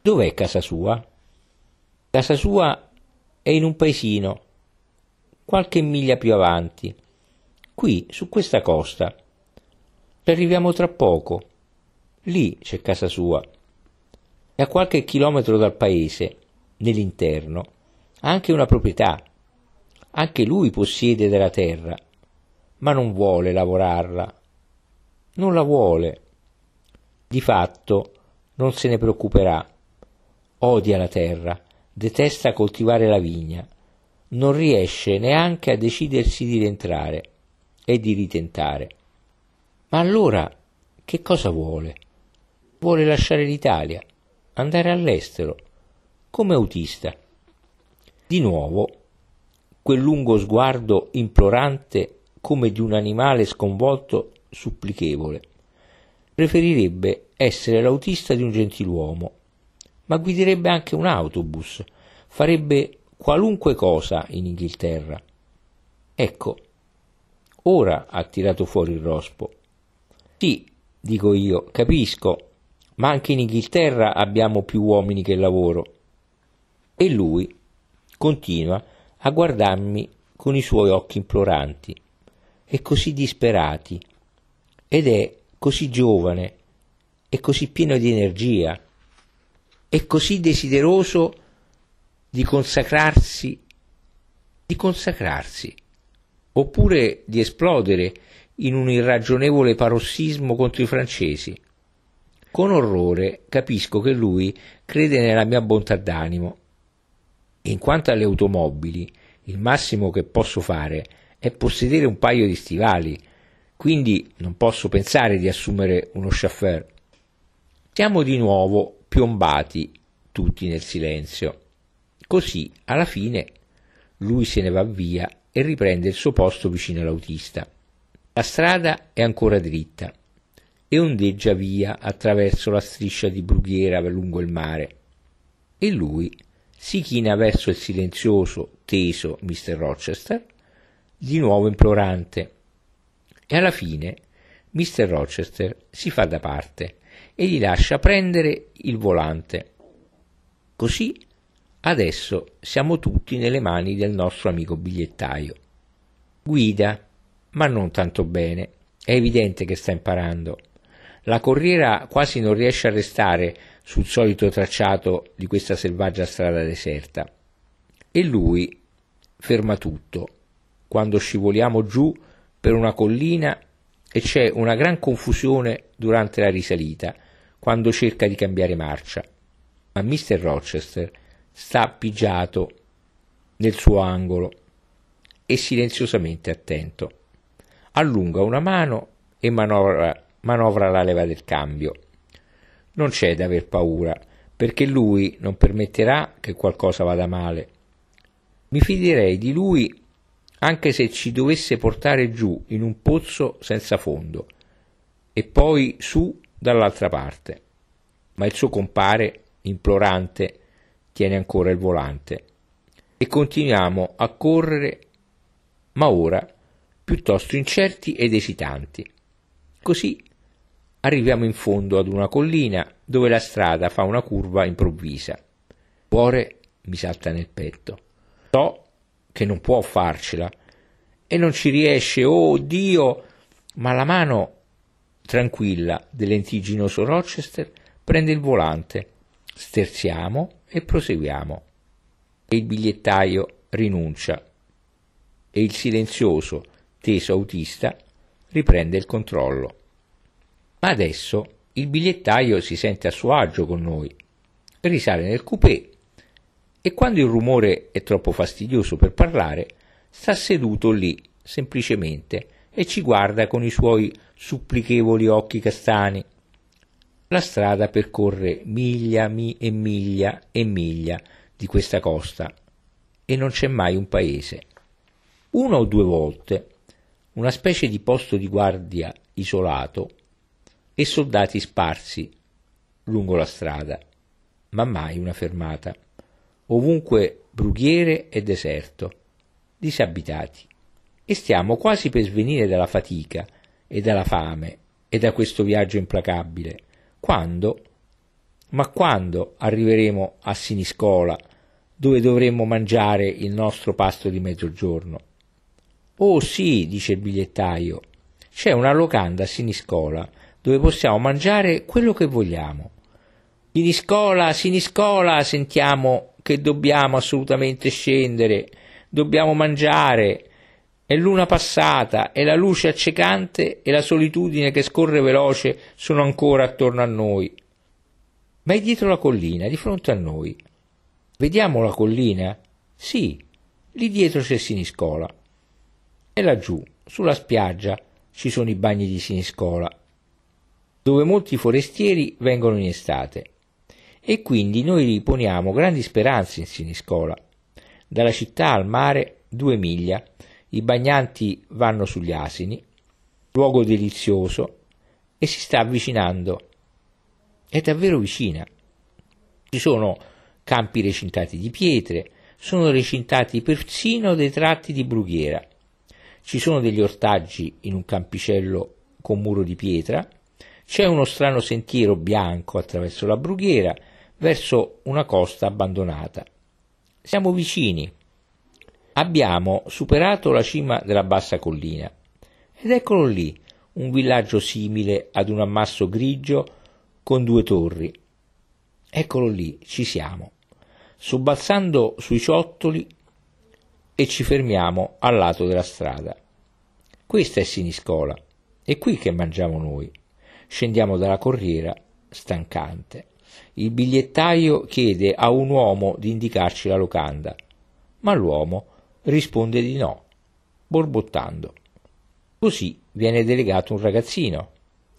Dov'è casa sua? Casa sua è in un paesino, qualche miglia più avanti, qui, su questa costa. Ci arriviamo tra poco. Lì c'è casa sua. E a qualche chilometro dal paese, nell'interno, ha anche una proprietà. Anche lui possiede della terra, ma non vuole lavorarla. Non la vuole. Di fatto non se ne preoccuperà. Odia la terra, detesta coltivare la vigna, non riesce neanche a decidersi di rientrare e di ritentare. Ma allora che cosa vuole? Vuole lasciare l'Italia, andare all'estero, come autista. Di nuovo, quel lungo sguardo implorante come di un animale sconvolto supplichevole. Preferirebbe essere l'autista di un gentiluomo, ma guiderebbe anche un autobus, farebbe qualunque cosa in Inghilterra. Ecco, ora ha tirato fuori il rospo. Sì, dico io, capisco, ma anche in Inghilterra abbiamo più uomini che lavoro. E lui continua a guardarmi con i suoi occhi imploranti e così disperati, ed è così giovane e così pieno di energia e così desideroso di consacrarsi, di consacrarsi oppure di esplodere in un irragionevole parossismo contro i francesi. Con orrore capisco che lui crede nella mia bontà d'animo. In quanto alle automobili, il massimo che posso fare è possedere un paio di stivali, quindi non posso pensare di assumere uno chauffeur. Siamo di nuovo piombati tutti nel silenzio. Così, alla fine, lui se ne va via e riprende il suo posto vicino all'autista. La strada è ancora dritta e ondeggia via attraverso la striscia di brughiera lungo il mare. E lui si china verso il silenzioso, teso Mr. Rochester, di nuovo implorante. E alla fine Mr. Rochester si fa da parte e gli lascia prendere il volante. Così Adesso siamo tutti nelle mani del nostro amico bigliettaio. Guida, ma non tanto bene. È evidente che sta imparando. La corriera quasi non riesce a restare sul solito tracciato di questa selvaggia strada deserta. E lui ferma tutto quando scivoliamo giù per una collina e c'è una gran confusione durante la risalita quando cerca di cambiare marcia. Ma Mr. Rochester sta pigiato nel suo angolo e silenziosamente attento. Allunga una mano e manovra, manovra la leva del cambio. Non c'è da aver paura, perché lui non permetterà che qualcosa vada male. Mi fiderei di lui anche se ci dovesse portare giù in un pozzo senza fondo e poi su dall'altra parte. Ma il suo compare implorante, tiene ancora il volante. E continuiamo a correre, ma ora piuttosto incerti ed esitanti. Così arriviamo in fondo ad una collina dove la strada fa una curva improvvisa. Il cuore mi salta nel petto. So che non può farcela e non ci riesce, oh Dio! Ma la mano tranquilla del lentiginoso Rochester prende il volante, sterziamo e proseguiamo. E il bigliettaio rinuncia e il silenzioso, teso autista riprende il controllo. Ma adesso il bigliettaio si sente a suo agio con noi, risale nel coupé e quando il rumore è troppo fastidioso per parlare, sta seduto lì semplicemente e ci guarda con i suoi supplichevoli occhi castani. La strada percorre miglia mi e miglia e miglia di questa costa e non c'è mai un paese. Una o due volte una specie di posto di guardia isolato e soldati sparsi lungo la strada, ma mai una fermata. Ovunque brughiere e deserto, disabitati. E stiamo quasi per svenire dalla fatica e dalla fame e da questo viaggio implacabile, quando, ma quando arriveremo a Siniscola, dove dovremmo mangiare il nostro pasto di mezzogiorno? Oh sì, dice il bigliettaio, c'è una locanda a Siniscola dove possiamo mangiare quello che vogliamo. Siniscola, Siniscola, sentiamo che dobbiamo assolutamente scendere, dobbiamo mangiare. È l'una passata e la luce accecante e la solitudine che scorre veloce sono ancora attorno a noi. Ma è dietro la collina, di fronte a noi. Vediamo la collina? Sì, lì dietro c'è Siniscola. E laggiù, sulla spiaggia, ci sono i bagni di Siniscola dove molti forestieri vengono in estate. E quindi noi riponiamo grandi speranze in Siniscola. Dalla città al mare due miglia, i bagnanti vanno sugli asini, luogo delizioso, e si sta avvicinando. È davvero vicina. Ci sono campi recintati di pietre, sono recintati persino dei tratti di brughiera. Ci sono degli ortaggi in un campicello con muro di pietra, c'è uno strano sentiero bianco attraverso la brughiera verso una costa abbandonata. Siamo vicini. Abbiamo superato la cima della bassa collina ed eccolo lì, un villaggio simile ad un ammasso grigio con due torri. Eccolo lì, ci siamo, sobbalzando sui ciottoli e ci fermiamo al lato della strada. Questa è Siniscola, è qui che mangiamo noi. Scendiamo dalla corriera, stancante. Il bigliettaio chiede a un uomo di indicarci la locanda, ma l'uomo risponde di no, borbottando. Così viene delegato un ragazzino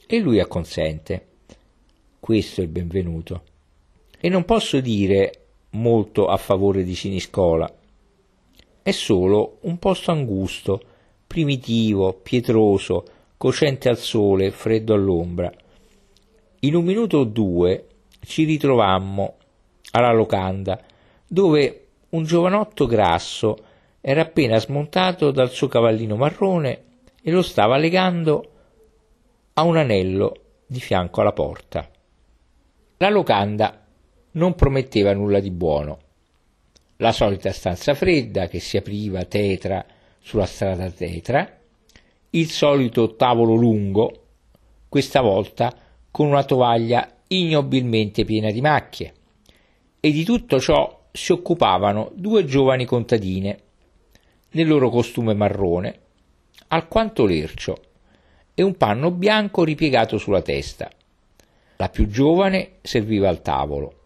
e lui acconsente. Questo è il benvenuto. E non posso dire molto a favore di Siniscola. È solo un posto angusto, primitivo, pietroso, cocente al sole, freddo all'ombra. In un minuto o due ci ritrovammo alla locanda, dove un giovanotto grasso era appena smontato dal suo cavallino marrone e lo stava legando a un anello di fianco alla porta. La locanda non prometteva nulla di buono. La solita stanza fredda che si apriva tetra sulla strada tetra, il solito tavolo lungo, questa volta con una tovaglia ignobilmente piena di macchie. E di tutto ciò si occupavano due giovani contadine, nel loro costume marrone, alquanto lercio, e un panno bianco ripiegato sulla testa. La più giovane serviva al tavolo.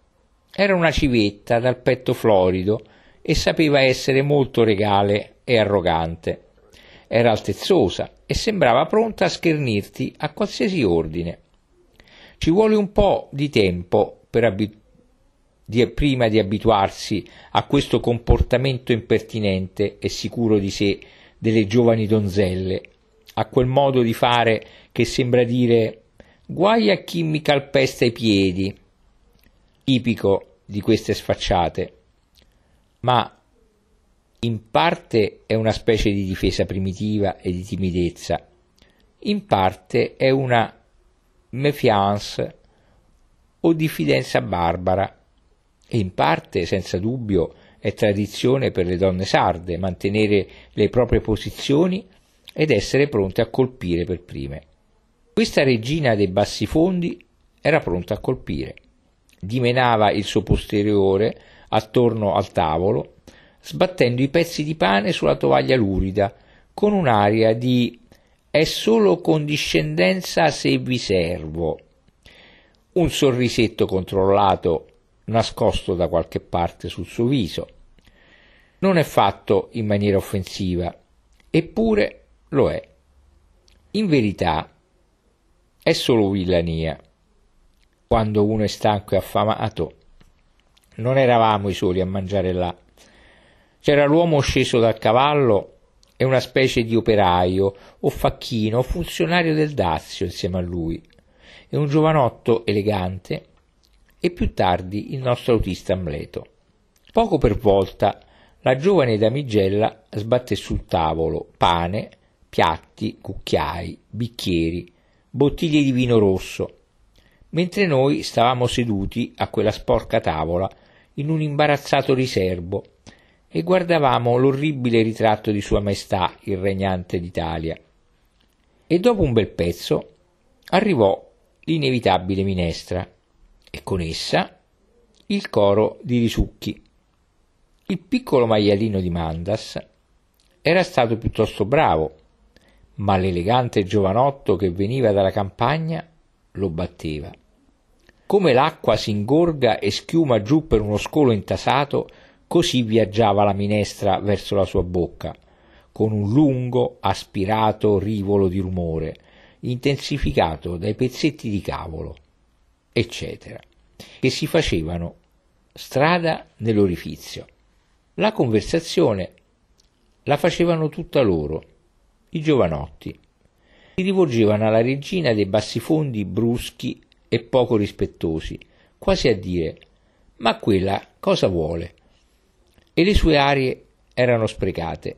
Era una civetta dal petto florido e sapeva essere molto regale e arrogante. Era altezzosa e sembrava pronta a schernirti a qualsiasi ordine. Ci vuole un po' di tempo abi- di, prima di abituarsi a questo comportamento impertinente e sicuro di sé delle giovani donzelle, a quel modo di fare che sembra dire guai a chi mi calpesta i piedi. Tipico di queste sfacciate, ma in parte è una specie di difesa primitiva e di timidezza, in parte è una méfiance o diffidenza barbara e in parte, senza dubbio, è tradizione per le donne sarde mantenere le proprie posizioni ed essere pronte a colpire per prime. Questa regina dei bassi fondi era pronta a colpire. Dimenava il suo posteriore attorno al tavolo, sbattendo i pezzi di pane sulla tovaglia lurida, con un'aria di è solo condiscendenza se vi servo. Un sorrisetto controllato nascosto da qualche parte sul suo viso. Non è fatto in maniera offensiva, eppure lo è. In verità è solo villania. Quando uno è stanco e affamato, non eravamo i soli a mangiare là. C'era l'uomo sceso dal cavallo e una specie di operaio o facchino o funzionario del Dazio insieme a lui, e un giovanotto elegante e più tardi il nostro autista Amleto. Poco per volta la giovane damigella sbatte sul tavolo pane, piatti, cucchiai, bicchieri, bottiglie di vino rosso, mentre noi stavamo seduti a quella sporca tavola in un imbarazzato riservo e guardavamo l'orribile ritratto di Sua Maestà, il regnante d'Italia. E dopo un bel pezzo arrivò l'inevitabile minestra e con essa il coro di risucchi. Il piccolo maialino di Mandas era stato piuttosto bravo, ma l'elegante giovanotto che veniva dalla campagna lo batteva. Come l'acqua si ingorga e schiuma giù per uno scolo intasato, così viaggiava la minestra verso la sua bocca, con un lungo, aspirato rivolo di rumore, intensificato dai pezzetti di cavolo eccetera, che si facevano strada nell'orifizio. La conversazione la facevano tutta loro, i giovanotti. Si rivolgevano alla regina dei bassifondi bruschi e poco rispettosi, quasi a dire ma quella cosa vuole? E le sue arie erano sprecate.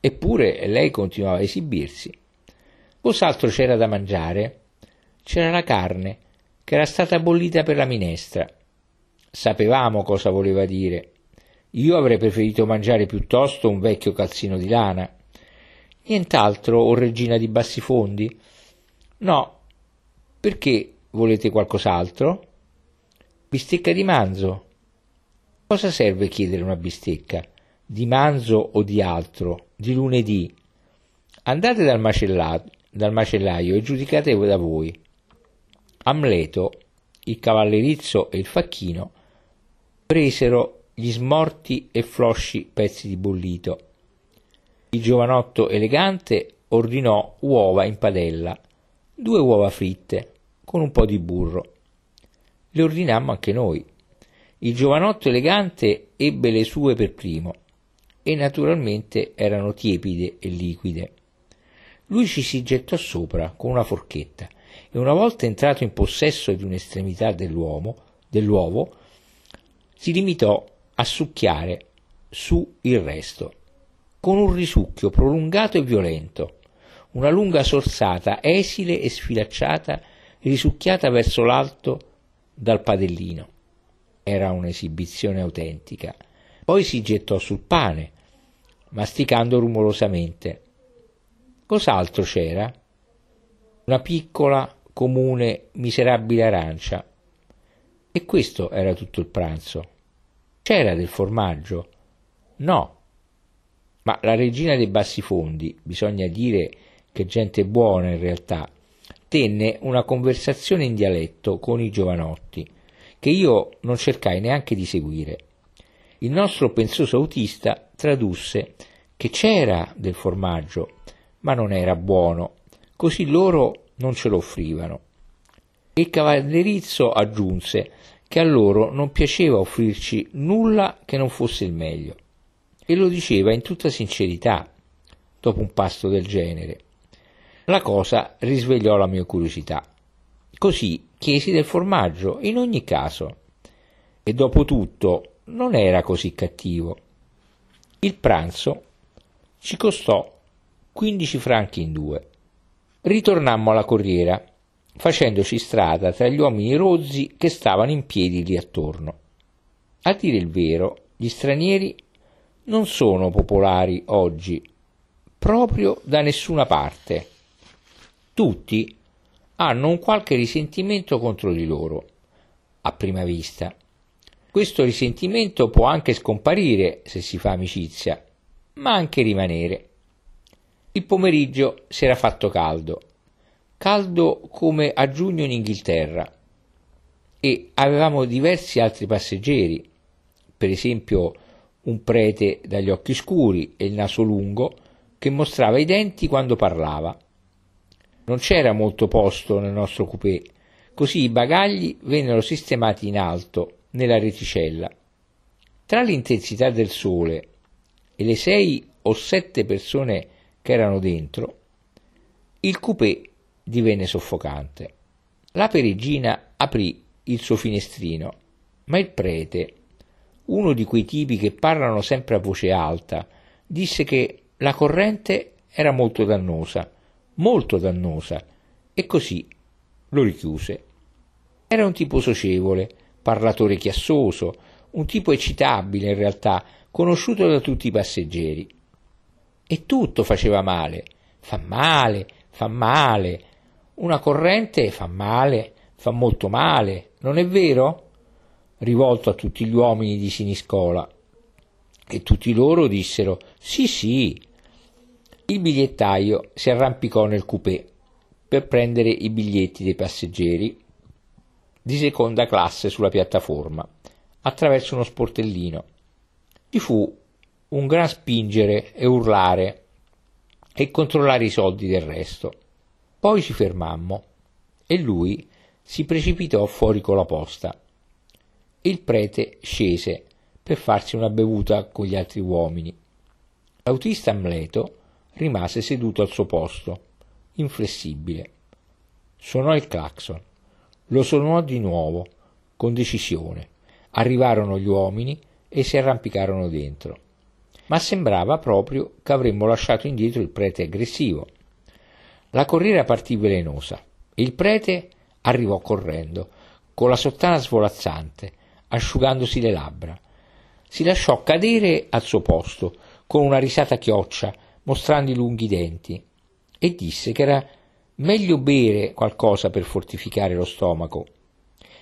Eppure lei continuava a esibirsi. Cos'altro c'era da mangiare? C'era la carne, che era stata bollita per la minestra. Sapevamo cosa voleva dire. Io avrei preferito mangiare piuttosto un vecchio calzino di lana. Nient'altro, o regina di bassi fondi? No. Perché volete qualcos'altro? Bistecca di manzo. Cosa serve chiedere una bistecca? Di manzo o di altro? Di lunedì? Andate dal, dal macellaio e giudicate da voi. Amleto, il cavallerizzo e il facchino presero gli smorti e flosci pezzi di bollito. Il giovanotto elegante ordinò uova in padella, due uova fritte, con un po' di burro. Le ordinammo anche noi. Il giovanotto elegante ebbe le sue per primo e naturalmente erano tiepide e liquide. Lui ci si gettò sopra con una forchetta e una volta entrato in possesso di un'estremità dell'uovo, si limitò a succhiare su il resto, con un risucchio prolungato e violento, una lunga sorsata esile e sfilacciata risucchiata verso l'alto dal padellino. Era un'esibizione autentica. Poi si gettò sul pane, masticando rumorosamente. Cos'altro c'era? una piccola, comune, miserabile arancia. E questo era tutto il pranzo. C'era del formaggio? No. Ma la regina dei bassi fondi, bisogna dire che gente buona in realtà, tenne una conversazione in dialetto con i giovanotti, che io non cercai neanche di seguire. Il nostro pensoso autista tradusse che c'era del formaggio, ma non era buono così loro non ce lo offrivano. Il cavallerizzo aggiunse che a loro non piaceva offrirci nulla che non fosse il meglio, e lo diceva in tutta sincerità, dopo un pasto del genere. La cosa risvegliò la mia curiosità. Così chiesi del formaggio in ogni caso. e dopo tutto non era così cattivo. Il pranzo ci costò 15 franchi in due. Ritornammo alla corriera, facendoci strada tra gli uomini rozzi che stavano in piedi lì attorno. A dire il vero, gli stranieri non sono popolari oggi, proprio da nessuna parte. Tutti hanno un qualche risentimento contro di loro, a prima vista. Questo risentimento può anche scomparire se si fa amicizia, ma anche rimanere. Il pomeriggio si era fatto caldo, caldo come a giugno in Inghilterra, e avevamo diversi altri passeggeri, per esempio un prete dagli occhi scuri e il naso lungo che mostrava i denti quando parlava. Non c'era molto posto nel nostro coupé, così i bagagli vennero sistemati in alto, nella reticella. Tra l'intensità del sole e le sei o sette persone che erano dentro, il coupé divenne soffocante. La perigina aprì il suo finestrino, ma il prete, uno di quei tipi che parlano sempre a voce alta, disse che la corrente era molto dannosa molto dannosa, e così lo richiuse. Era un tipo socievole, parlatore chiassoso, un tipo eccitabile in realtà, conosciuto da tutti i passeggeri. E tutto faceva male, fa male, fa male. Una corrente fa male, fa molto male, non è vero? Rivolto a tutti gli uomini di Siniscola. E tutti loro dissero sì, sì, il bigliettaio si arrampicò nel coupé per prendere i biglietti dei passeggeri di seconda classe sulla piattaforma attraverso uno sportellino. Ci fu un gran spingere e urlare e controllare i soldi del resto. Poi ci fermammo e lui si precipitò fuori con la posta. Il prete scese per farsi una bevuta con gli altri uomini. L'autista Amleto rimase seduto al suo posto, inflessibile. Suonò il clacson. Lo suonò di nuovo, con decisione. Arrivarono gli uomini e si arrampicarono dentro. Ma sembrava proprio che avremmo lasciato indietro il prete aggressivo. La corriera partì velenosa. Il prete arrivò correndo, con la sottana svolazzante, asciugandosi le labbra. Si lasciò cadere al suo posto, con una risata chioccia mostrando i lunghi denti, e disse che era meglio bere qualcosa per fortificare lo stomaco.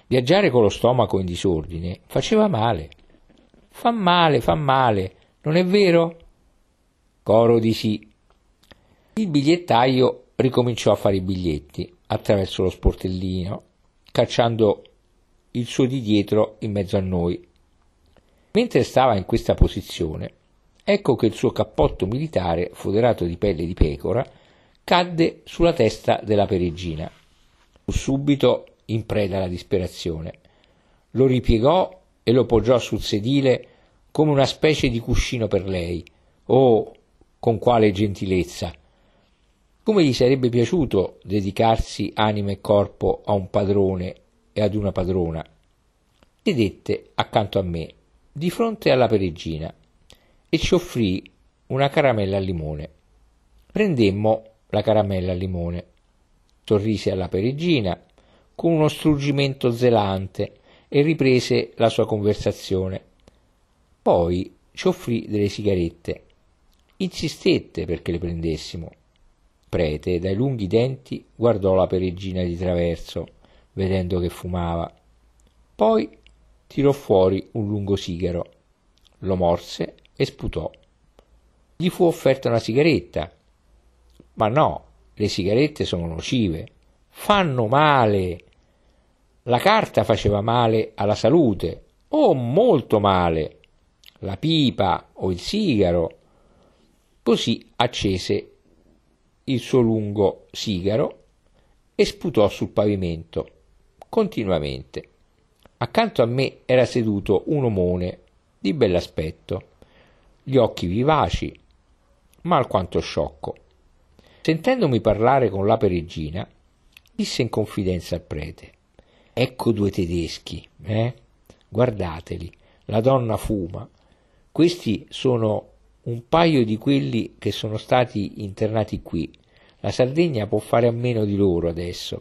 Viaggiare con lo stomaco in disordine faceva male. Fa male, fa male, non è vero? Coro di sì. Il bigliettaio ricominciò a fare i biglietti attraverso lo sportellino, cacciando il suo di dietro in mezzo a noi. Mentre stava in questa posizione, ecco che il suo cappotto militare, foderato di pelle di pecora, cadde sulla testa della peregina. Fu subito in preda alla disperazione. Lo ripiegò e lo poggiò sul sedile come una specie di cuscino per lei. Oh, con quale gentilezza! Come gli sarebbe piaciuto dedicarsi anima e corpo a un padrone e ad una padrona. Sedette accanto a me, di fronte alla peregina, e ci offrì una caramella al limone. Prendemmo la caramella al limone. Sorrise alla perigina con uno struggimento zelante e riprese la sua conversazione. Poi ci offrì delle sigarette. Insistette perché le prendessimo. Prete, dai lunghi denti, guardò la perigina di traverso, vedendo che fumava. Poi tirò fuori un lungo sigaro, lo morse e sputò. Gli fu offerta una sigaretta. Ma no, le sigarette sono nocive, fanno male. La carta faceva male alla salute, o molto male. La pipa o il sigaro. Così accese il suo lungo sigaro e sputò sul pavimento continuamente. Accanto a me era seduto un omone di bell'aspetto gli occhi vivaci, ma alquanto sciocco. Sentendomi parlare con la peregina, disse in confidenza al prete: Ecco due tedeschi, eh? guardateli, la donna fuma. Questi sono un paio di quelli che sono stati internati qui. La Sardegna può fare a meno di loro adesso.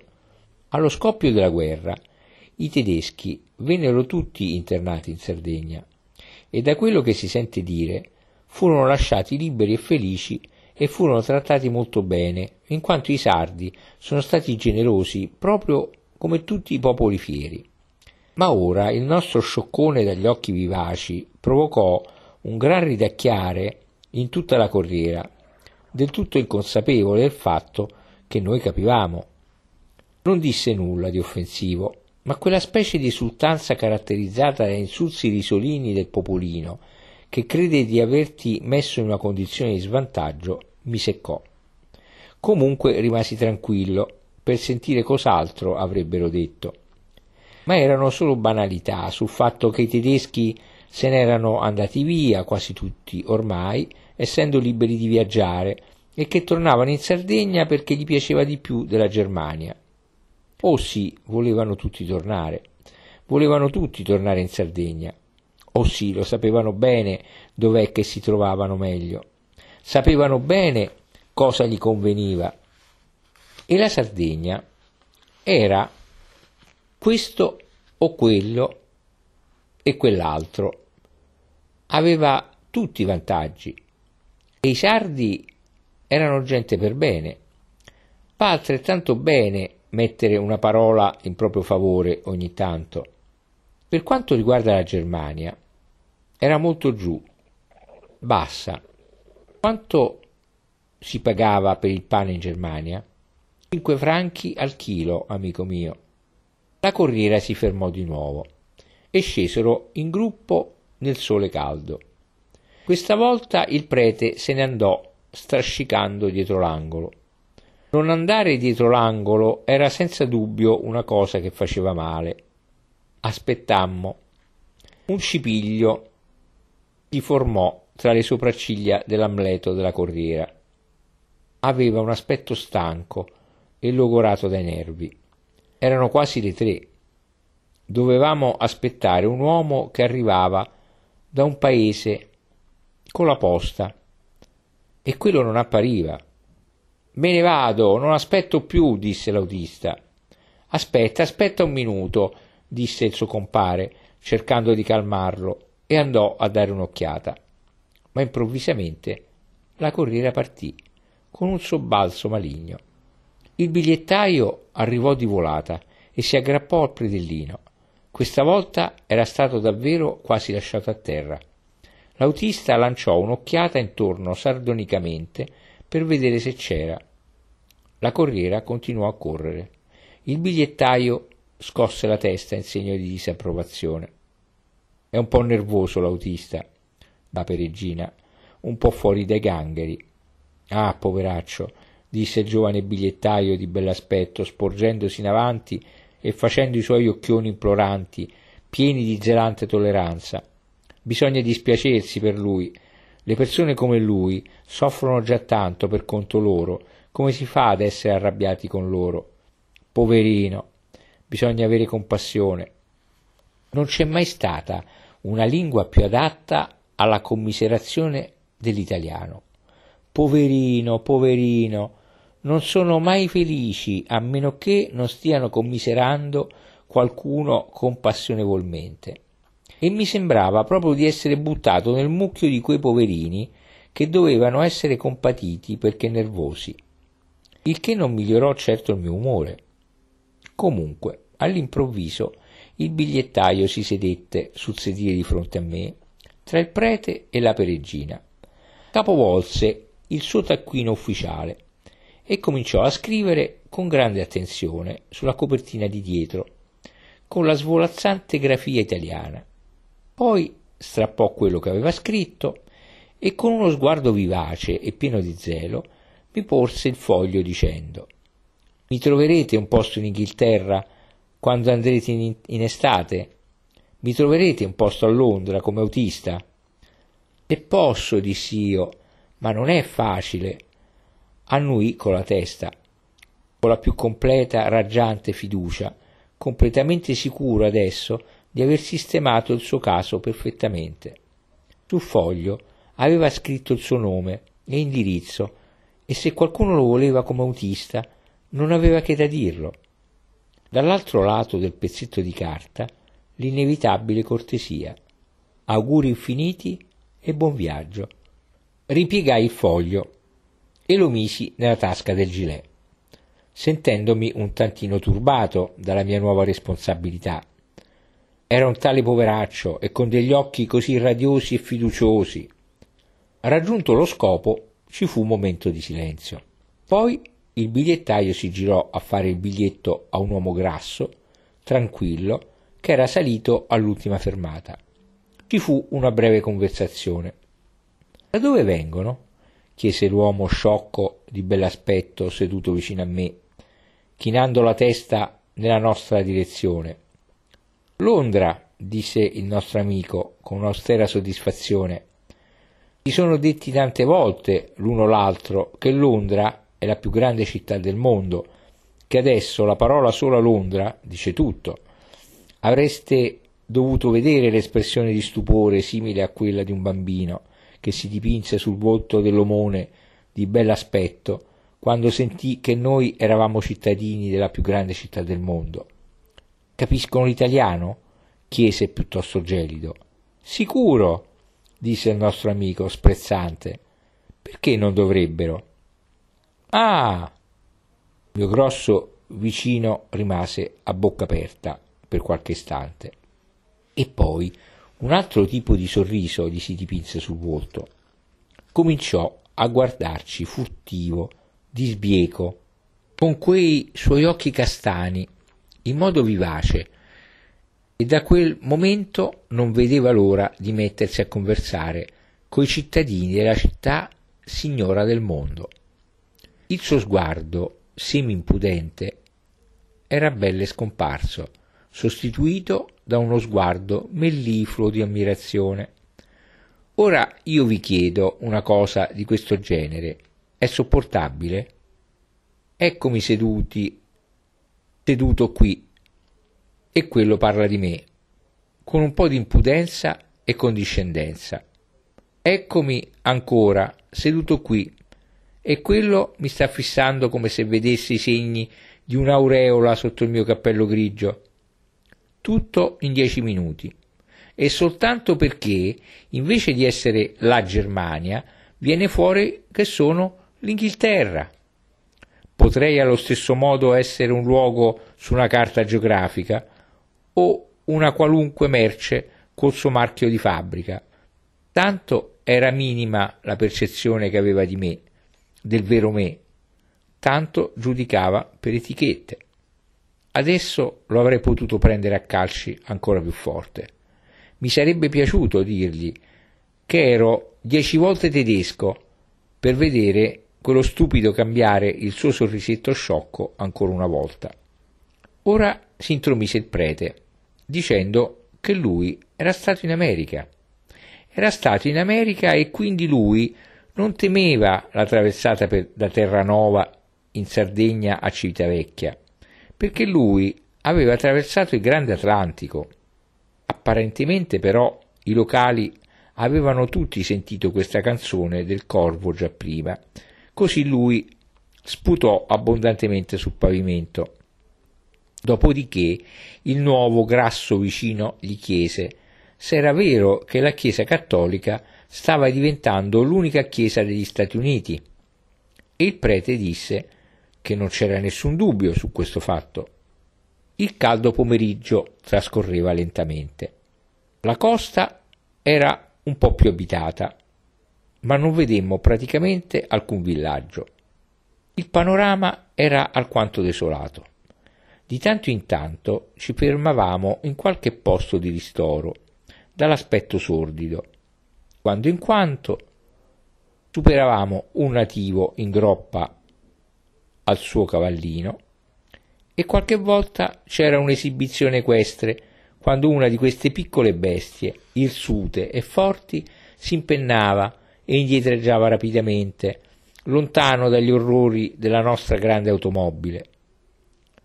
Allo scoppio della guerra, i tedeschi vennero tutti internati in Sardegna e da quello che si sente dire furono lasciati liberi e felici e furono trattati molto bene, in quanto i sardi sono stati generosi proprio come tutti i popoli fieri. Ma ora il nostro scioccone dagli occhi vivaci provocò un gran ridacchiare in tutta la corriera, del tutto inconsapevole del fatto che noi capivamo. Non disse nulla di offensivo, ma quella specie di esultanza caratterizzata da insulsi risolini del popolino, che crede di averti messo in una condizione di svantaggio, mi seccò. Comunque rimasi tranquillo per sentire cos'altro avrebbero detto. Ma erano solo banalità sul fatto che i tedeschi se n'erano andati via, quasi tutti ormai, essendo liberi di viaggiare, e che tornavano in Sardegna perché gli piaceva di più della Germania. O sì, volevano tutti tornare. Volevano tutti tornare in Sardegna. O sì, lo sapevano bene dov'è che si trovavano meglio. Sapevano bene cosa gli conveniva e la Sardegna era questo o quello e quell'altro. Aveva tutti i vantaggi e i sardi erano gente per bene. Va altrettanto bene mettere una parola in proprio favore ogni tanto. Per quanto riguarda la Germania, era molto giù, bassa. Quanto si pagava per il pane in Germania? 5 franchi al chilo, amico mio. La corriera si fermò di nuovo e scesero in gruppo nel sole caldo. Questa volta il prete se ne andò strascicando dietro l'angolo. Non andare dietro l'angolo era senza dubbio una cosa che faceva male. Aspettammo. Un cipiglio si formò tra le sopracciglia dell'amleto della corriera. Aveva un aspetto stanco e logorato dai nervi. Erano quasi le tre. Dovevamo aspettare un uomo che arrivava da un paese con la posta e quello non appariva. Me ne vado, non aspetto più, disse l'autista. Aspetta, aspetta un minuto, disse il suo compare, cercando di calmarlo, e andò a dare un'occhiata. Ma improvvisamente la corriera partì con un sobbalzo maligno. Il bigliettaio arrivò di volata e si aggrappò al predellino. Questa volta era stato davvero quasi lasciato a terra. L'autista lanciò un'occhiata intorno sardonicamente per vedere se c'era. La corriera continuò a correre. Il bigliettaio scosse la testa in segno di disapprovazione. È un po' nervoso l'autista, la peregrina, un po' fuori dai gangheri. Ah, poveraccio, disse il giovane bigliettaio di bell'aspetto, sporgendosi in avanti e facendo i suoi occhioni imploranti, pieni di zelante tolleranza. Bisogna dispiacersi per lui. Le persone come lui soffrono già tanto per conto loro. Come si fa ad essere arrabbiati con loro? Poverino. Bisogna avere compassione. Non c'è mai stata una lingua più adatta alla commiserazione dell'italiano. Poverino, poverino, non sono mai felici a meno che non stiano commiserando qualcuno compassionevolmente. E mi sembrava proprio di essere buttato nel mucchio di quei poverini che dovevano essere compatiti perché nervosi, il che non migliorò certo il mio umore. Comunque, all'improvviso, il bigliettaio si sedette sul sedile di fronte a me, tra il prete e la peregrina. Capovolse il suo taccuino ufficiale e cominciò a scrivere con grande attenzione sulla copertina di dietro, con la svolazzante grafia italiana. Poi strappò quello che aveva scritto e con uno sguardo vivace e pieno di zelo mi porse il foglio dicendo Mi troverete un posto in Inghilterra quando andrete in, in estate? Mi troverete un posto a Londra come autista? E posso, dissi io, ma non è facile annui con la testa, con la più completa, raggiante fiducia, completamente sicuro adesso di aver sistemato il suo caso perfettamente. Sul foglio aveva scritto il suo nome e indirizzo e se qualcuno lo voleva come autista non aveva che da dirlo. Dall'altro lato del pezzetto di carta l'inevitabile cortesia. Auguri infiniti e buon viaggio. Ripiegai il foglio e lo misi nella tasca del gilet, sentendomi un tantino turbato dalla mia nuova responsabilità. Era un tale poveraccio e con degli occhi così radiosi e fiduciosi. Raggiunto lo scopo, ci fu un momento di silenzio. Poi il bigliettaio si girò a fare il biglietto a un uomo grasso, tranquillo, che era salito all'ultima fermata. Ci fu una breve conversazione. Da dove vengono? chiese l'uomo sciocco di bell'aspetto seduto vicino a me, chinando la testa nella nostra direzione. Londra, disse il nostro amico con un'austera soddisfazione. Si sono detti tante volte l'uno l'altro che Londra è la più grande città del mondo, che adesso la parola sola Londra dice tutto. Avreste dovuto vedere l'espressione di stupore simile a quella di un bambino che si dipinse sul volto dell'omone di bell'aspetto quando sentì che noi eravamo cittadini della più grande città del mondo. Capiscono l'italiano? chiese piuttosto gelido. Sicuro, disse il nostro amico sprezzante. Perché non dovrebbero? Ah! Il mio grosso vicino rimase a bocca aperta per qualche istante. E poi un altro tipo di sorriso gli si dipinse sul volto. Cominciò a guardarci furtivo, di sbieco, con quei suoi occhi castani, in modo vivace, e da quel momento non vedeva l'ora di mettersi a conversare coi cittadini della città signora del mondo. Il suo sguardo, semi-impudente, era belle scomparso, sostituito da uno sguardo mellifluo di ammirazione. Ora io vi chiedo una cosa di questo genere. È sopportabile? Eccomi seduti, seduto qui, e quello parla di me, con un po' di impudenza e condiscendenza. Eccomi ancora, seduto qui, e quello mi sta fissando come se vedesse i segni di un'aureola sotto il mio cappello grigio tutto in dieci minuti e soltanto perché invece di essere la Germania viene fuori che sono l'Inghilterra. Potrei allo stesso modo essere un luogo su una carta geografica o una qualunque merce col suo marchio di fabbrica. Tanto era minima la percezione che aveva di me, del vero me, tanto giudicava per etichette. Adesso lo avrei potuto prendere a calci ancora più forte. Mi sarebbe piaciuto dirgli che ero dieci volte tedesco per vedere quello stupido cambiare il suo sorrisetto sciocco ancora una volta. Ora si intromise il prete, dicendo che lui era stato in America. Era stato in America e quindi lui non temeva la traversata per, da Terranova in Sardegna a Civitavecchia perché lui aveva attraversato il grande Atlantico. Apparentemente però i locali avevano tutti sentito questa canzone del corvo già prima, così lui sputò abbondantemente sul pavimento. Dopodiché il nuovo grasso vicino gli chiese se era vero che la Chiesa cattolica stava diventando l'unica Chiesa degli Stati Uniti. E il prete disse che non c'era nessun dubbio su questo fatto. Il caldo pomeriggio trascorreva lentamente. La costa era un po' più abitata, ma non vedemmo praticamente alcun villaggio. Il panorama era alquanto desolato. Di tanto in tanto ci fermavamo in qualche posto di ristoro, dall'aspetto sordido. Quando in quanto superavamo un nativo in groppa al suo cavallino e qualche volta c'era un'esibizione equestre quando una di queste piccole bestie, irsute e forti, si impennava e indietreggiava rapidamente, lontano dagli orrori della nostra grande automobile.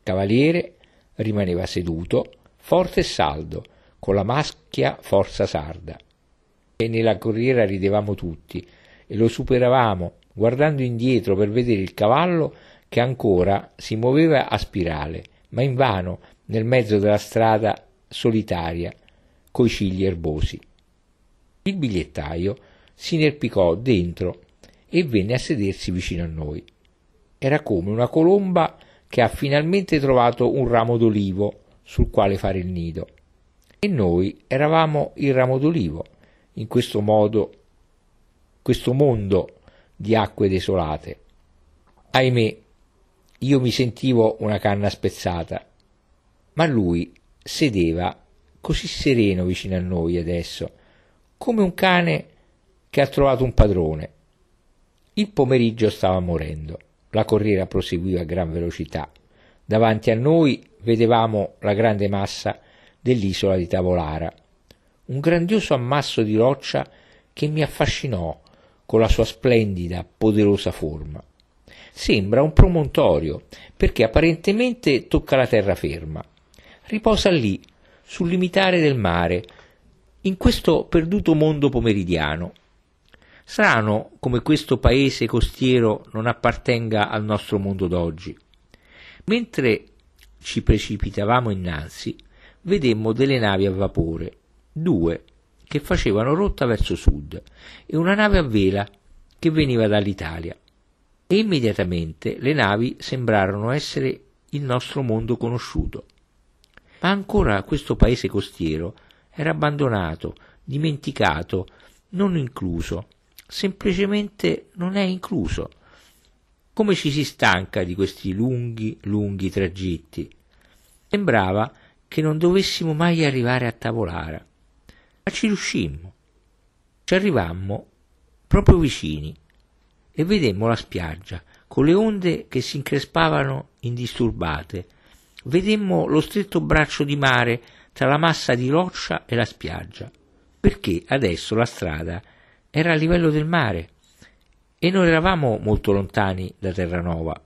Cavaliere rimaneva seduto, forte e saldo, con la maschia forza sarda. E nella corriera ridevamo tutti e lo superavamo guardando indietro per vedere il cavallo che ancora si muoveva a spirale, ma invano nel mezzo della strada solitaria coi cigli erbosi. Il bigliettaio si inerpicò dentro e venne a sedersi vicino a noi. Era come una colomba che ha finalmente trovato un ramo d'olivo sul quale fare il nido. E noi eravamo il ramo d'olivo, in questo modo, questo mondo di acque desolate. Ahimè, io mi sentivo una canna spezzata, ma lui sedeva così sereno vicino a noi adesso, come un cane che ha trovato un padrone. Il pomeriggio stava morendo, la corriera proseguiva a gran velocità. Davanti a noi vedevamo la grande massa dell'isola di Tavolara, un grandioso ammasso di roccia che mi affascinò con la sua splendida, poderosa forma. Sembra un promontorio, perché apparentemente tocca la terraferma. Riposa lì, sul limitare del mare, in questo perduto mondo pomeridiano. Strano come questo paese costiero non appartenga al nostro mondo d'oggi. Mentre ci precipitavamo innanzi, vedemmo delle navi a vapore, due, che facevano rotta verso sud, e una nave a vela che veniva dall'Italia. E immediatamente le navi sembrarono essere il nostro mondo conosciuto. Ma ancora questo paese costiero era abbandonato, dimenticato, non incluso, semplicemente non è incluso. Come ci si stanca di questi lunghi, lunghi tragitti. Sembrava che non dovessimo mai arrivare a Tavolara ma ci riuscimmo. Ci arrivammo proprio vicini e vedemmo la spiaggia con le onde che si increspavano indisturbate. Vedemmo lo stretto braccio di mare tra la massa di roccia e la spiaggia, perché adesso la strada era a livello del mare e non eravamo molto lontani da Terranova.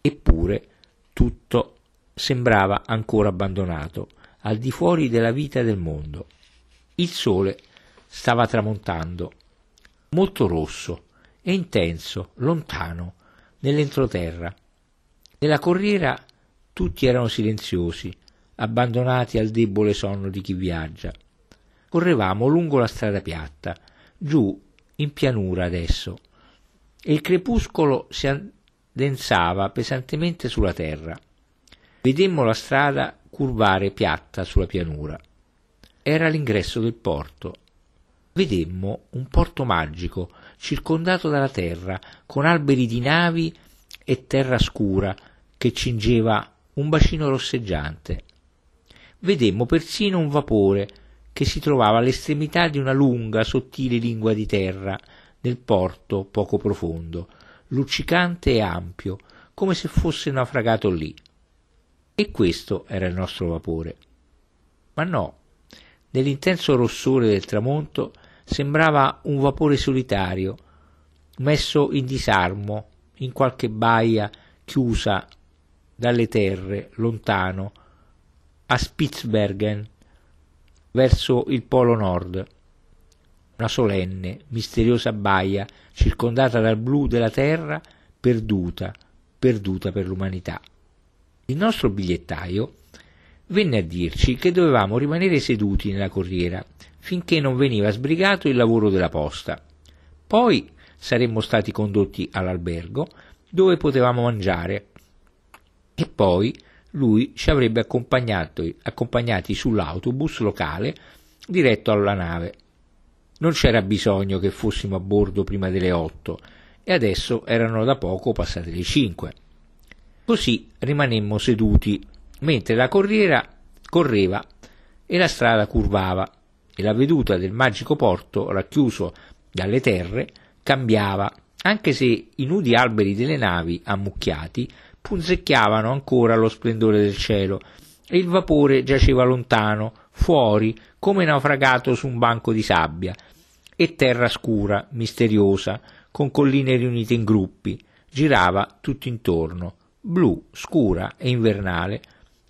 Eppure tutto sembrava ancora abbandonato, al di fuori della vita del mondo. Il sole stava tramontando, molto rosso e intenso, lontano, nell'entroterra. Nella corriera tutti erano silenziosi, abbandonati al debole sonno di chi viaggia. Correvamo lungo la strada piatta, giù in pianura adesso, e il crepuscolo si addensava pesantemente sulla terra. Vedemmo la strada curvare piatta sulla pianura era l'ingresso del porto. Vedemmo un porto magico, circondato dalla terra, con alberi di navi e terra scura che cingeva un bacino rosseggiante. Vedemmo persino un vapore che si trovava all'estremità di una lunga, sottile lingua di terra nel porto poco profondo, luccicante e ampio, come se fosse naufragato lì. E questo era il nostro vapore. Ma no, Nell'intenso rossore del tramonto sembrava un vapore solitario, messo in disarmo in qualche baia chiusa dalle terre, lontano, a Spitzbergen, verso il polo nord. Una solenne, misteriosa baia, circondata dal blu della terra, perduta, perduta per l'umanità. Il nostro bigliettaio venne a dirci che dovevamo rimanere seduti nella corriera finché non veniva sbrigato il lavoro della posta. Poi saremmo stati condotti all'albergo dove potevamo mangiare e poi lui ci avrebbe accompagnati sull'autobus locale diretto alla nave. Non c'era bisogno che fossimo a bordo prima delle otto e adesso erano da poco passate le cinque. Così rimanemmo seduti mentre la corriera correva e la strada curvava e la veduta del magico porto racchiuso dalle terre cambiava, anche se i nudi alberi delle navi ammucchiati punzecchiavano ancora allo splendore del cielo e il vapore giaceva lontano, fuori, come naufragato su un banco di sabbia, e terra scura, misteriosa, con colline riunite in gruppi, girava tutto intorno, blu, scura e invernale,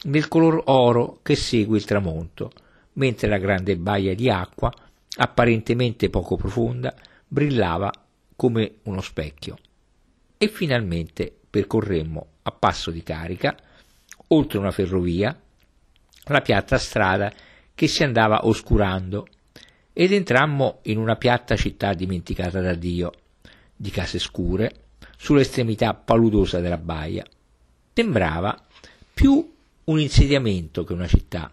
nel color oro che segue il tramonto, mentre la grande baia di acqua, apparentemente poco profonda, brillava come uno specchio. E finalmente percorremmo a passo di carica, oltre una ferrovia, la piatta strada che si andava oscurando ed entrammo in una piatta città dimenticata da Dio, di case scure, sull'estremità paludosa della baia. Sembrava più un insediamento che una città,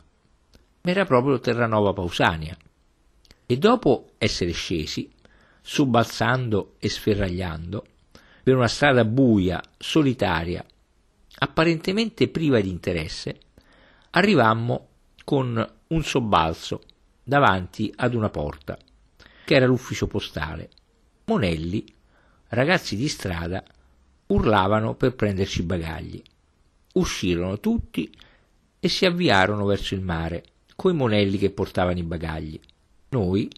ma era proprio Terranova Pausania. E dopo essere scesi, sobbalzando e sferragliando, per una strada buia, solitaria, apparentemente priva di interesse, arrivammo con un sobbalzo davanti ad una porta, che era l'ufficio postale. Monelli, ragazzi di strada, urlavano per prenderci i bagagli. Uscirono tutti e si avviarono verso il mare, coi monelli che portavano i bagagli. Noi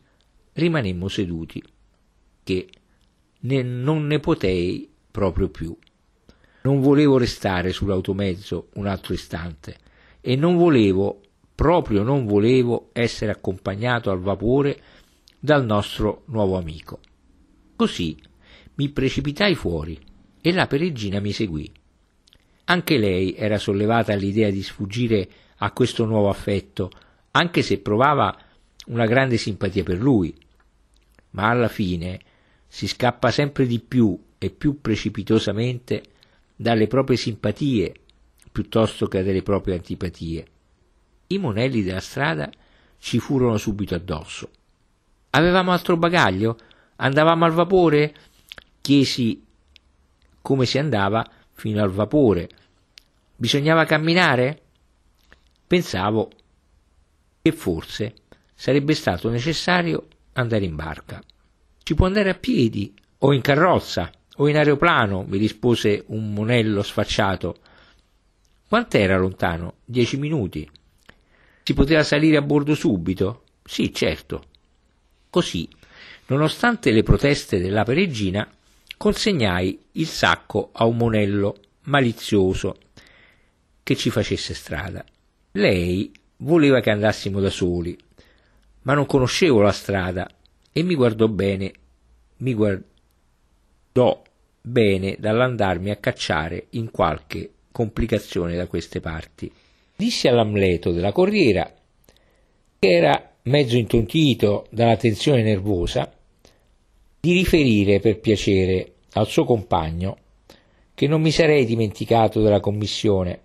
rimanemmo seduti, che ne, non ne potei proprio più. Non volevo restare sull'automezzo un altro istante e non volevo, proprio non volevo, essere accompagnato al vapore dal nostro nuovo amico. Così mi precipitai fuori e la peregrina mi seguì. Anche lei era sollevata all'idea di sfuggire a questo nuovo affetto, anche se provava una grande simpatia per lui. Ma alla fine si scappa sempre di più e più precipitosamente dalle proprie simpatie piuttosto che dalle proprie antipatie. I monelli della strada ci furono subito addosso. Avevamo altro bagaglio? Andavamo al vapore? Chiesi come si andava fino al vapore. Bisognava camminare? Pensavo che forse sarebbe stato necessario andare in barca. Si può andare a piedi o in carrozza o in aeroplano, mi rispose un monello sfacciato. Quant'era lontano? Dieci minuti. Si poteva salire a bordo subito? Sì, certo. Così, nonostante le proteste della peregrina, consegnai il sacco a un monello malizioso che ci facesse strada. Lei voleva che andassimo da soli, ma non conoscevo la strada e mi guardò bene, mi guardò bene dall'andarmi a cacciare in qualche complicazione da queste parti. Dissi all'Amleto della corriera, che era mezzo intontito dalla tensione nervosa, di riferire per piacere al suo compagno che non mi sarei dimenticato della commissione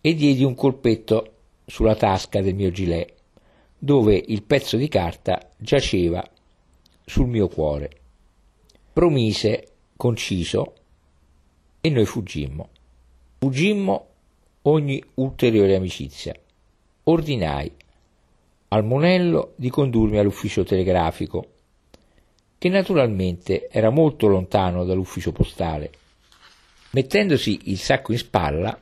e diedi un colpetto sulla tasca del mio gilet, dove il pezzo di carta giaceva sul mio cuore. Promise, conciso, e noi fuggimmo. Fuggimmo ogni ulteriore amicizia. Ordinai al monello di condurmi all'ufficio telegrafico che naturalmente era molto lontano dall'ufficio postale. Mettendosi il sacco in spalla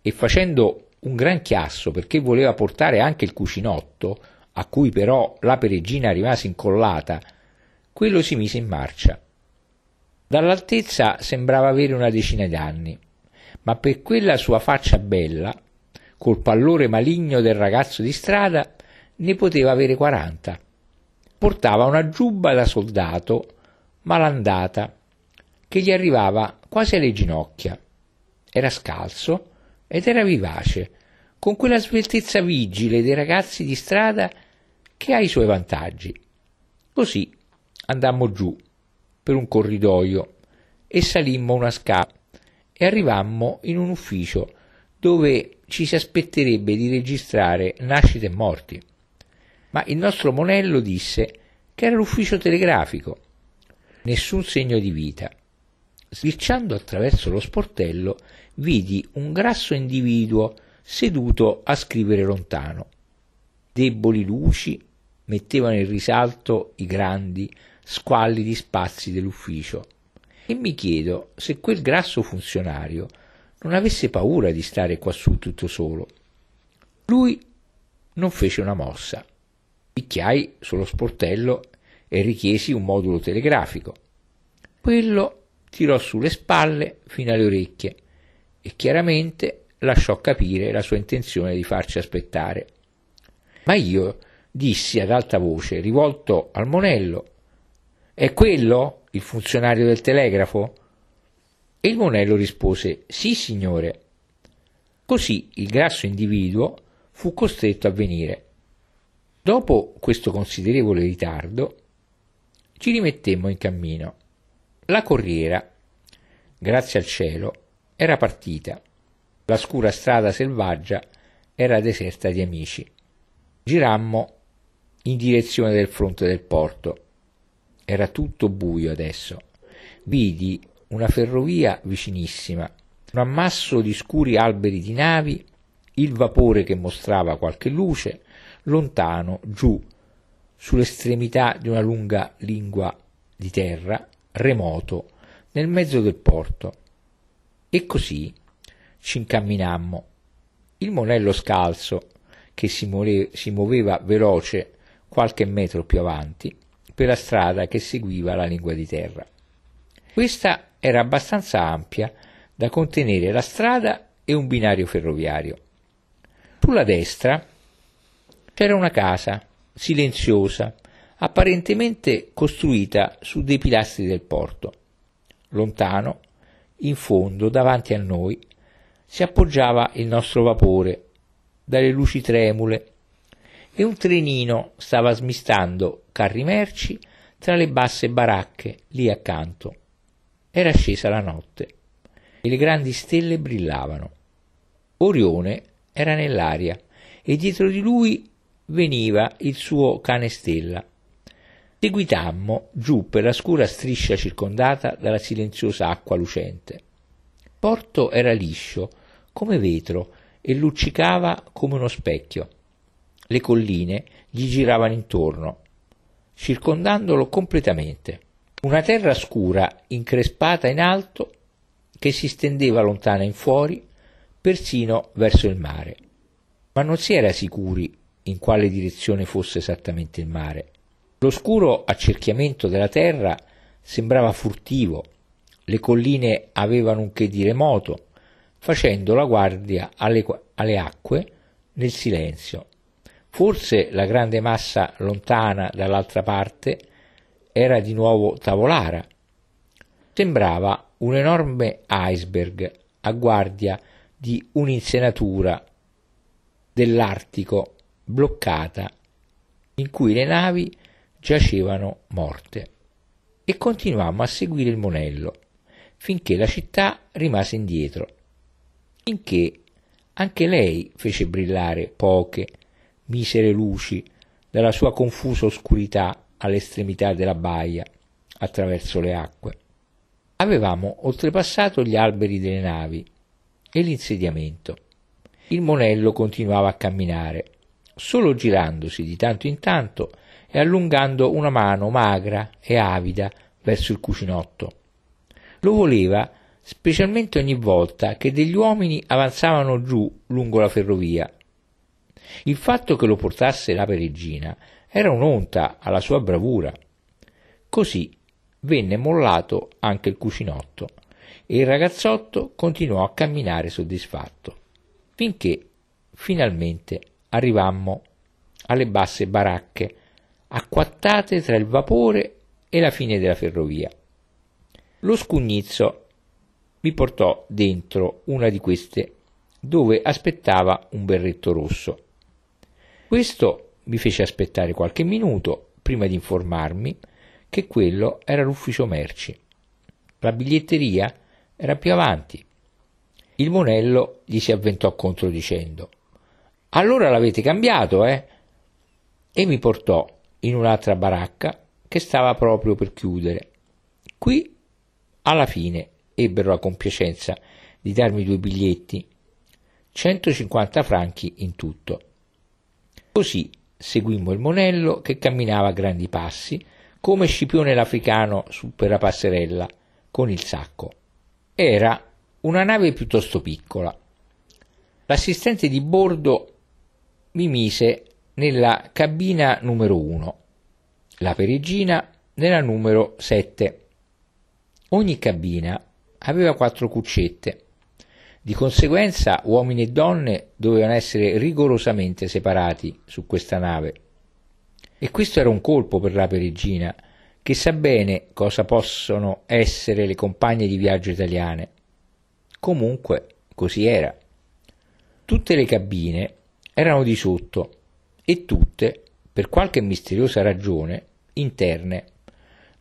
e facendo un gran chiasso perché voleva portare anche il cucinotto, a cui però la peregrina rimase incollata, quello si mise in marcia. Dall'altezza sembrava avere una decina d'anni, ma per quella sua faccia bella, col pallore maligno del ragazzo di strada, ne poteva avere quaranta. Portava una giubba da soldato malandata che gli arrivava quasi alle ginocchia. Era scalzo ed era vivace, con quella sveltezza vigile dei ragazzi di strada che ha i suoi vantaggi. Così andammo giù per un corridoio e salimmo una scala e arrivammo in un ufficio dove ci si aspetterebbe di registrare nascite e morti ma il nostro monello disse che era l'ufficio telegrafico. Nessun segno di vita. Sbirciando attraverso lo sportello, vidi un grasso individuo seduto a scrivere lontano. Deboli luci mettevano in risalto i grandi, squallidi spazi dell'ufficio e mi chiedo se quel grasso funzionario non avesse paura di stare quassù tutto solo. Lui non fece una mossa. Picchiai sullo sportello e richiesi un modulo telegrafico. Quello tirò sulle spalle fino alle orecchie e chiaramente lasciò capire la sua intenzione di farci aspettare. Ma io dissi ad alta voce, rivolto al monello, è quello il funzionario del telegrafo? E il monello rispose, sì signore. Così il grasso individuo fu costretto a venire. Dopo questo considerevole ritardo, ci rimettemmo in cammino. La corriera, grazie al cielo, era partita. La scura strada selvaggia era deserta di amici. Girammo in direzione del fronte del porto. Era tutto buio adesso. Vidi una ferrovia vicinissima, un ammasso di scuri alberi di navi, il vapore che mostrava qualche luce, lontano, giù, sull'estremità di una lunga lingua di terra, remoto, nel mezzo del porto. E così ci incamminammo. Il monello scalzo, che si, muove, si muoveva veloce qualche metro più avanti, per la strada che seguiva la lingua di terra. Questa era abbastanza ampia da contenere la strada e un binario ferroviario. Sulla destra c'era una casa silenziosa, apparentemente costruita su dei pilastri del porto. Lontano, in fondo, davanti a noi, si appoggiava il nostro vapore, dalle luci tremule, e un trenino stava smistando carri merci tra le basse baracche lì accanto. Era scesa la notte e le grandi stelle brillavano. Orione era nell'aria e dietro di lui veniva il suo cane stella. Seguitammo giù per la scura striscia circondata dalla silenziosa acqua lucente. Porto era liscio, come vetro, e luccicava come uno specchio. Le colline gli giravano intorno, circondandolo completamente. Una terra scura, increspata in alto, che si stendeva lontana in fuori, persino verso il mare. Ma non si era sicuri in quale direzione fosse esattamente il mare. L'oscuro accerchiamento della terra sembrava furtivo, le colline avevano un che di remoto, facendo la guardia alle, alle acque nel silenzio. Forse la grande massa lontana dall'altra parte era di nuovo Tavolara. Sembrava un enorme iceberg a guardia di un'insenatura dell'Artico bloccata in cui le navi giacevano morte. E continuammo a seguire il monello finché la città rimase indietro, finché anche lei fece brillare poche, misere luci dalla sua confusa oscurità all'estremità della baia, attraverso le acque. Avevamo oltrepassato gli alberi delle navi e l'insediamento. Il monello continuava a camminare, solo girandosi di tanto in tanto e allungando una mano magra e avida verso il cucinotto. Lo voleva specialmente ogni volta che degli uomini avanzavano giù lungo la ferrovia. Il fatto che lo portasse la peregrina era un'onta alla sua bravura. Così venne mollato anche il cucinotto e il ragazzotto continuò a camminare soddisfatto, finché finalmente arrivammo alle basse baracche, acquattate tra il vapore e la fine della ferrovia. Lo scugnizzo mi portò dentro una di queste dove aspettava un berretto rosso. Questo mi fece aspettare qualche minuto prima di informarmi che quello era l'ufficio merci. La biglietteria era più avanti. Il monello gli si avventò contro dicendo allora l'avete cambiato, eh? E mi portò in un'altra baracca che stava proprio per chiudere. Qui, alla fine, ebbero la compiacenza di darmi due biglietti, 150 franchi in tutto. Così seguimmo il monello che camminava a grandi passi, come Scipione l'africano su per la passerella, con il sacco. Era una nave piuttosto piccola. L'assistente di bordo mi mise nella cabina numero 1, la peregina nella numero 7. Ogni cabina aveva quattro cuccette. Di conseguenza uomini e donne dovevano essere rigorosamente separati su questa nave. E questo era un colpo per l'ape regina, che sa bene cosa possono essere le compagne di viaggio italiane. Comunque, così era. Tutte le cabine erano di sotto e tutte, per qualche misteriosa ragione, interne.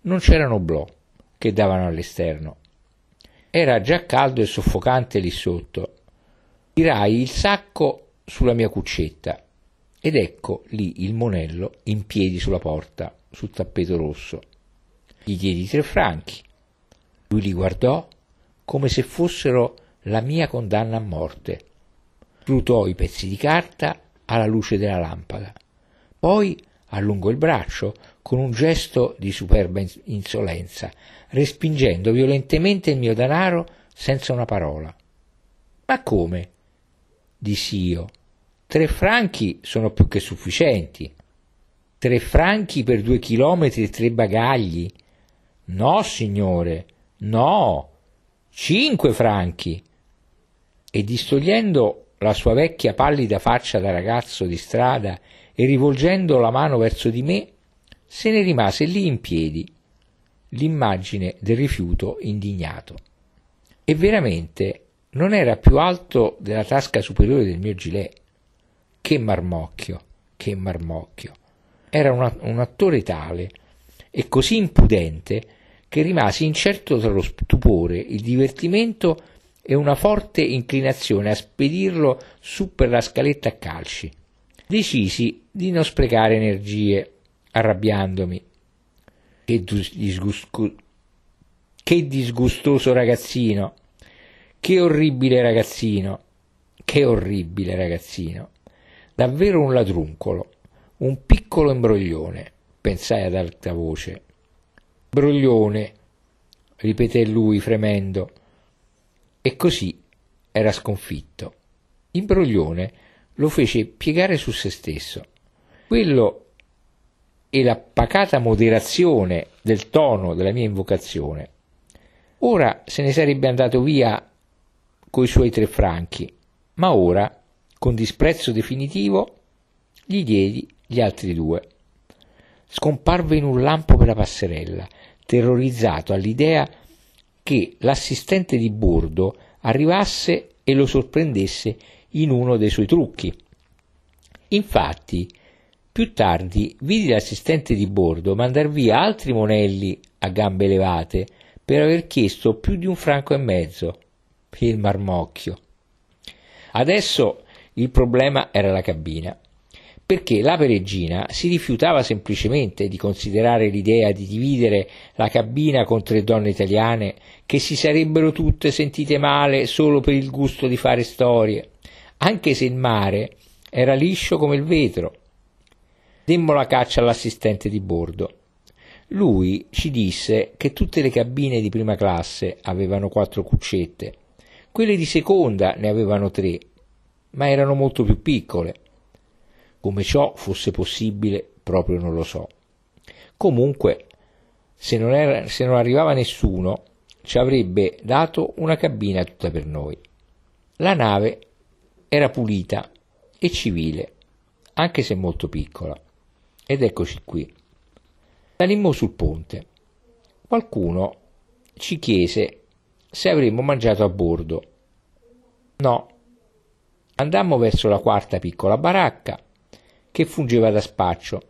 Non c'erano blò che davano all'esterno. Era già caldo e soffocante lì sotto. Tirai il sacco sulla mia cuccetta ed ecco lì il monello in piedi sulla porta, sul tappeto rosso. Gli diedi tre franchi. Lui li guardò come se fossero la mia condanna a morte. Scrutò i pezzi di carta alla luce della lampada. Poi allungò il braccio con un gesto di superba insolenza, respingendo violentemente il mio denaro senza una parola. Ma come? dissi io. Tre franchi sono più che sufficienti. Tre franchi per due chilometri e tre bagagli. No, signore, no. Cinque franchi. E distogliendo la sua vecchia pallida faccia da ragazzo di strada e rivolgendo la mano verso di me, se ne rimase lì in piedi, l'immagine del rifiuto indignato. E veramente non era più alto della tasca superiore del mio gilet. Che marmocchio, che marmocchio. Era una, un attore tale e così impudente che rimasi incerto tra lo stupore, il divertimento e una forte inclinazione a spedirlo su per la scaletta a calci. Decisi di non sprecare energie arrabbiandomi. Che, disgusto, che disgustoso ragazzino, che orribile ragazzino, che orribile ragazzino. Davvero un ladruncolo, un piccolo imbroglione, pensai ad alta voce. Broglione, ripeté lui fremendo, e così era sconfitto. Imbroglione lo fece piegare su se stesso. Quello e la pacata moderazione del tono della mia invocazione. Ora se ne sarebbe andato via coi suoi tre franchi, ma ora, con disprezzo definitivo, gli diedi gli altri due. Scomparve in un lampo per la passerella, terrorizzato all'idea che l'assistente di bordo arrivasse e lo sorprendesse in uno dei suoi trucchi. Infatti, più tardi vidi l'assistente di bordo mandar via altri monelli a gambe levate per aver chiesto più di un franco e mezzo. Il marmocchio. Adesso il problema era la cabina, perché la peregina si rifiutava semplicemente di considerare l'idea di dividere la cabina con tre donne italiane che si sarebbero tutte sentite male solo per il gusto di fare storie, anche se il mare era liscio come il vetro Demmo la caccia all'assistente di bordo. Lui ci disse che tutte le cabine di prima classe avevano quattro cuccette, quelle di seconda ne avevano tre, ma erano molto più piccole. Come ciò fosse possibile, proprio non lo so. Comunque, se non, era, se non arrivava nessuno, ci avrebbe dato una cabina tutta per noi. La nave era pulita e civile, anche se molto piccola. Ed eccoci qui. Salimmo sul ponte. Qualcuno ci chiese se avremmo mangiato a bordo. No. Andammo verso la quarta piccola baracca che fungeva da spaccio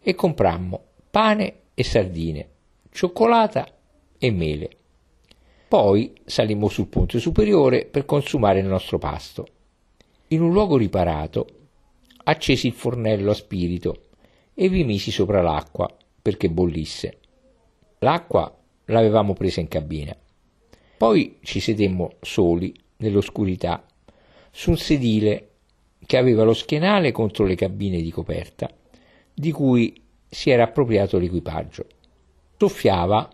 e comprammo pane e sardine, cioccolata e mele. Poi salimmo sul ponte superiore per consumare il nostro pasto. In un luogo riparato accesi il fornello a spirito e vi misi sopra l'acqua perché bollisse. L'acqua l'avevamo presa in cabina. Poi ci sedemmo soli, nell'oscurità, su un sedile che aveva lo schienale contro le cabine di coperta, di cui si era appropriato l'equipaggio. Soffiava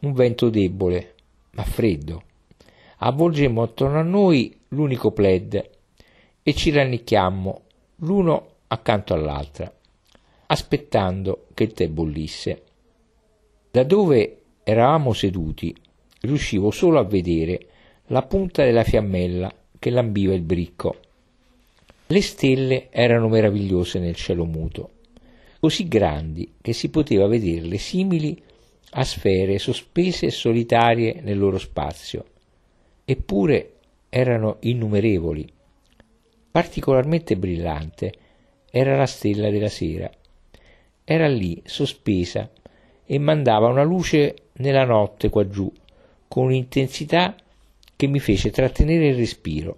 un vento debole, ma freddo. Avvolgemmo attorno a noi l'unico plaid e ci rannicchiammo l'uno accanto all'altra aspettando che il tè bollisse. Da dove eravamo seduti riuscivo solo a vedere la punta della fiammella che lambiva il bricco. Le stelle erano meravigliose nel cielo muto, così grandi che si poteva vederle simili a sfere sospese e solitarie nel loro spazio, eppure erano innumerevoli. Particolarmente brillante era la stella della sera. Era lì, sospesa, e mandava una luce nella notte quaggiù, con un'intensità che mi fece trattenere il respiro.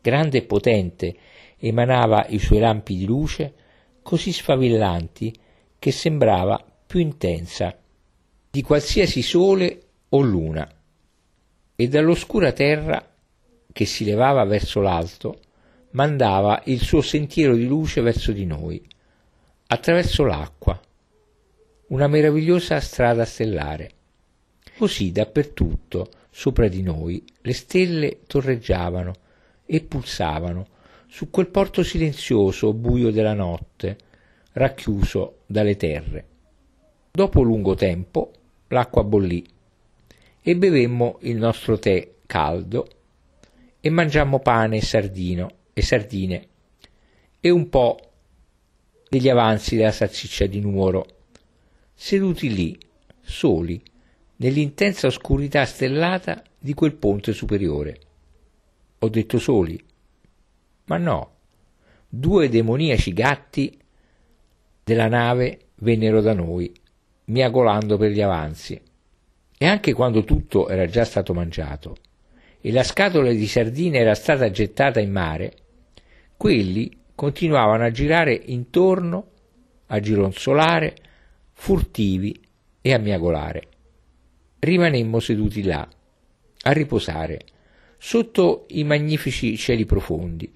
Grande e potente emanava i suoi lampi di luce, così sfavillanti che sembrava più intensa di qualsiasi sole o luna, e dall'oscura terra che si levava verso l'alto mandava il suo sentiero di luce verso di noi, attraverso l'acqua, una meravigliosa strada stellare. Così dappertutto, sopra di noi, le stelle torreggiavano e pulsavano su quel porto silenzioso buio della notte, racchiuso dalle terre. Dopo lungo tempo l'acqua bollì e bevemmo il nostro tè caldo e mangiammo pane e sardino e sardine e un po' degli avanzi della salsiccia di Nuoro, seduti lì, soli, nell'intensa oscurità stellata di quel ponte superiore. Ho detto soli, ma no, due demoniaci gatti della nave vennero da noi miagolando per gli avanzi. E anche quando tutto era già stato mangiato e la scatola di sardine era stata gettata in mare, quelli continuavano a girare intorno, a gironzolare, furtivi e a miagolare. Rimanemmo seduti là, a riposare, sotto i magnifici cieli profondi,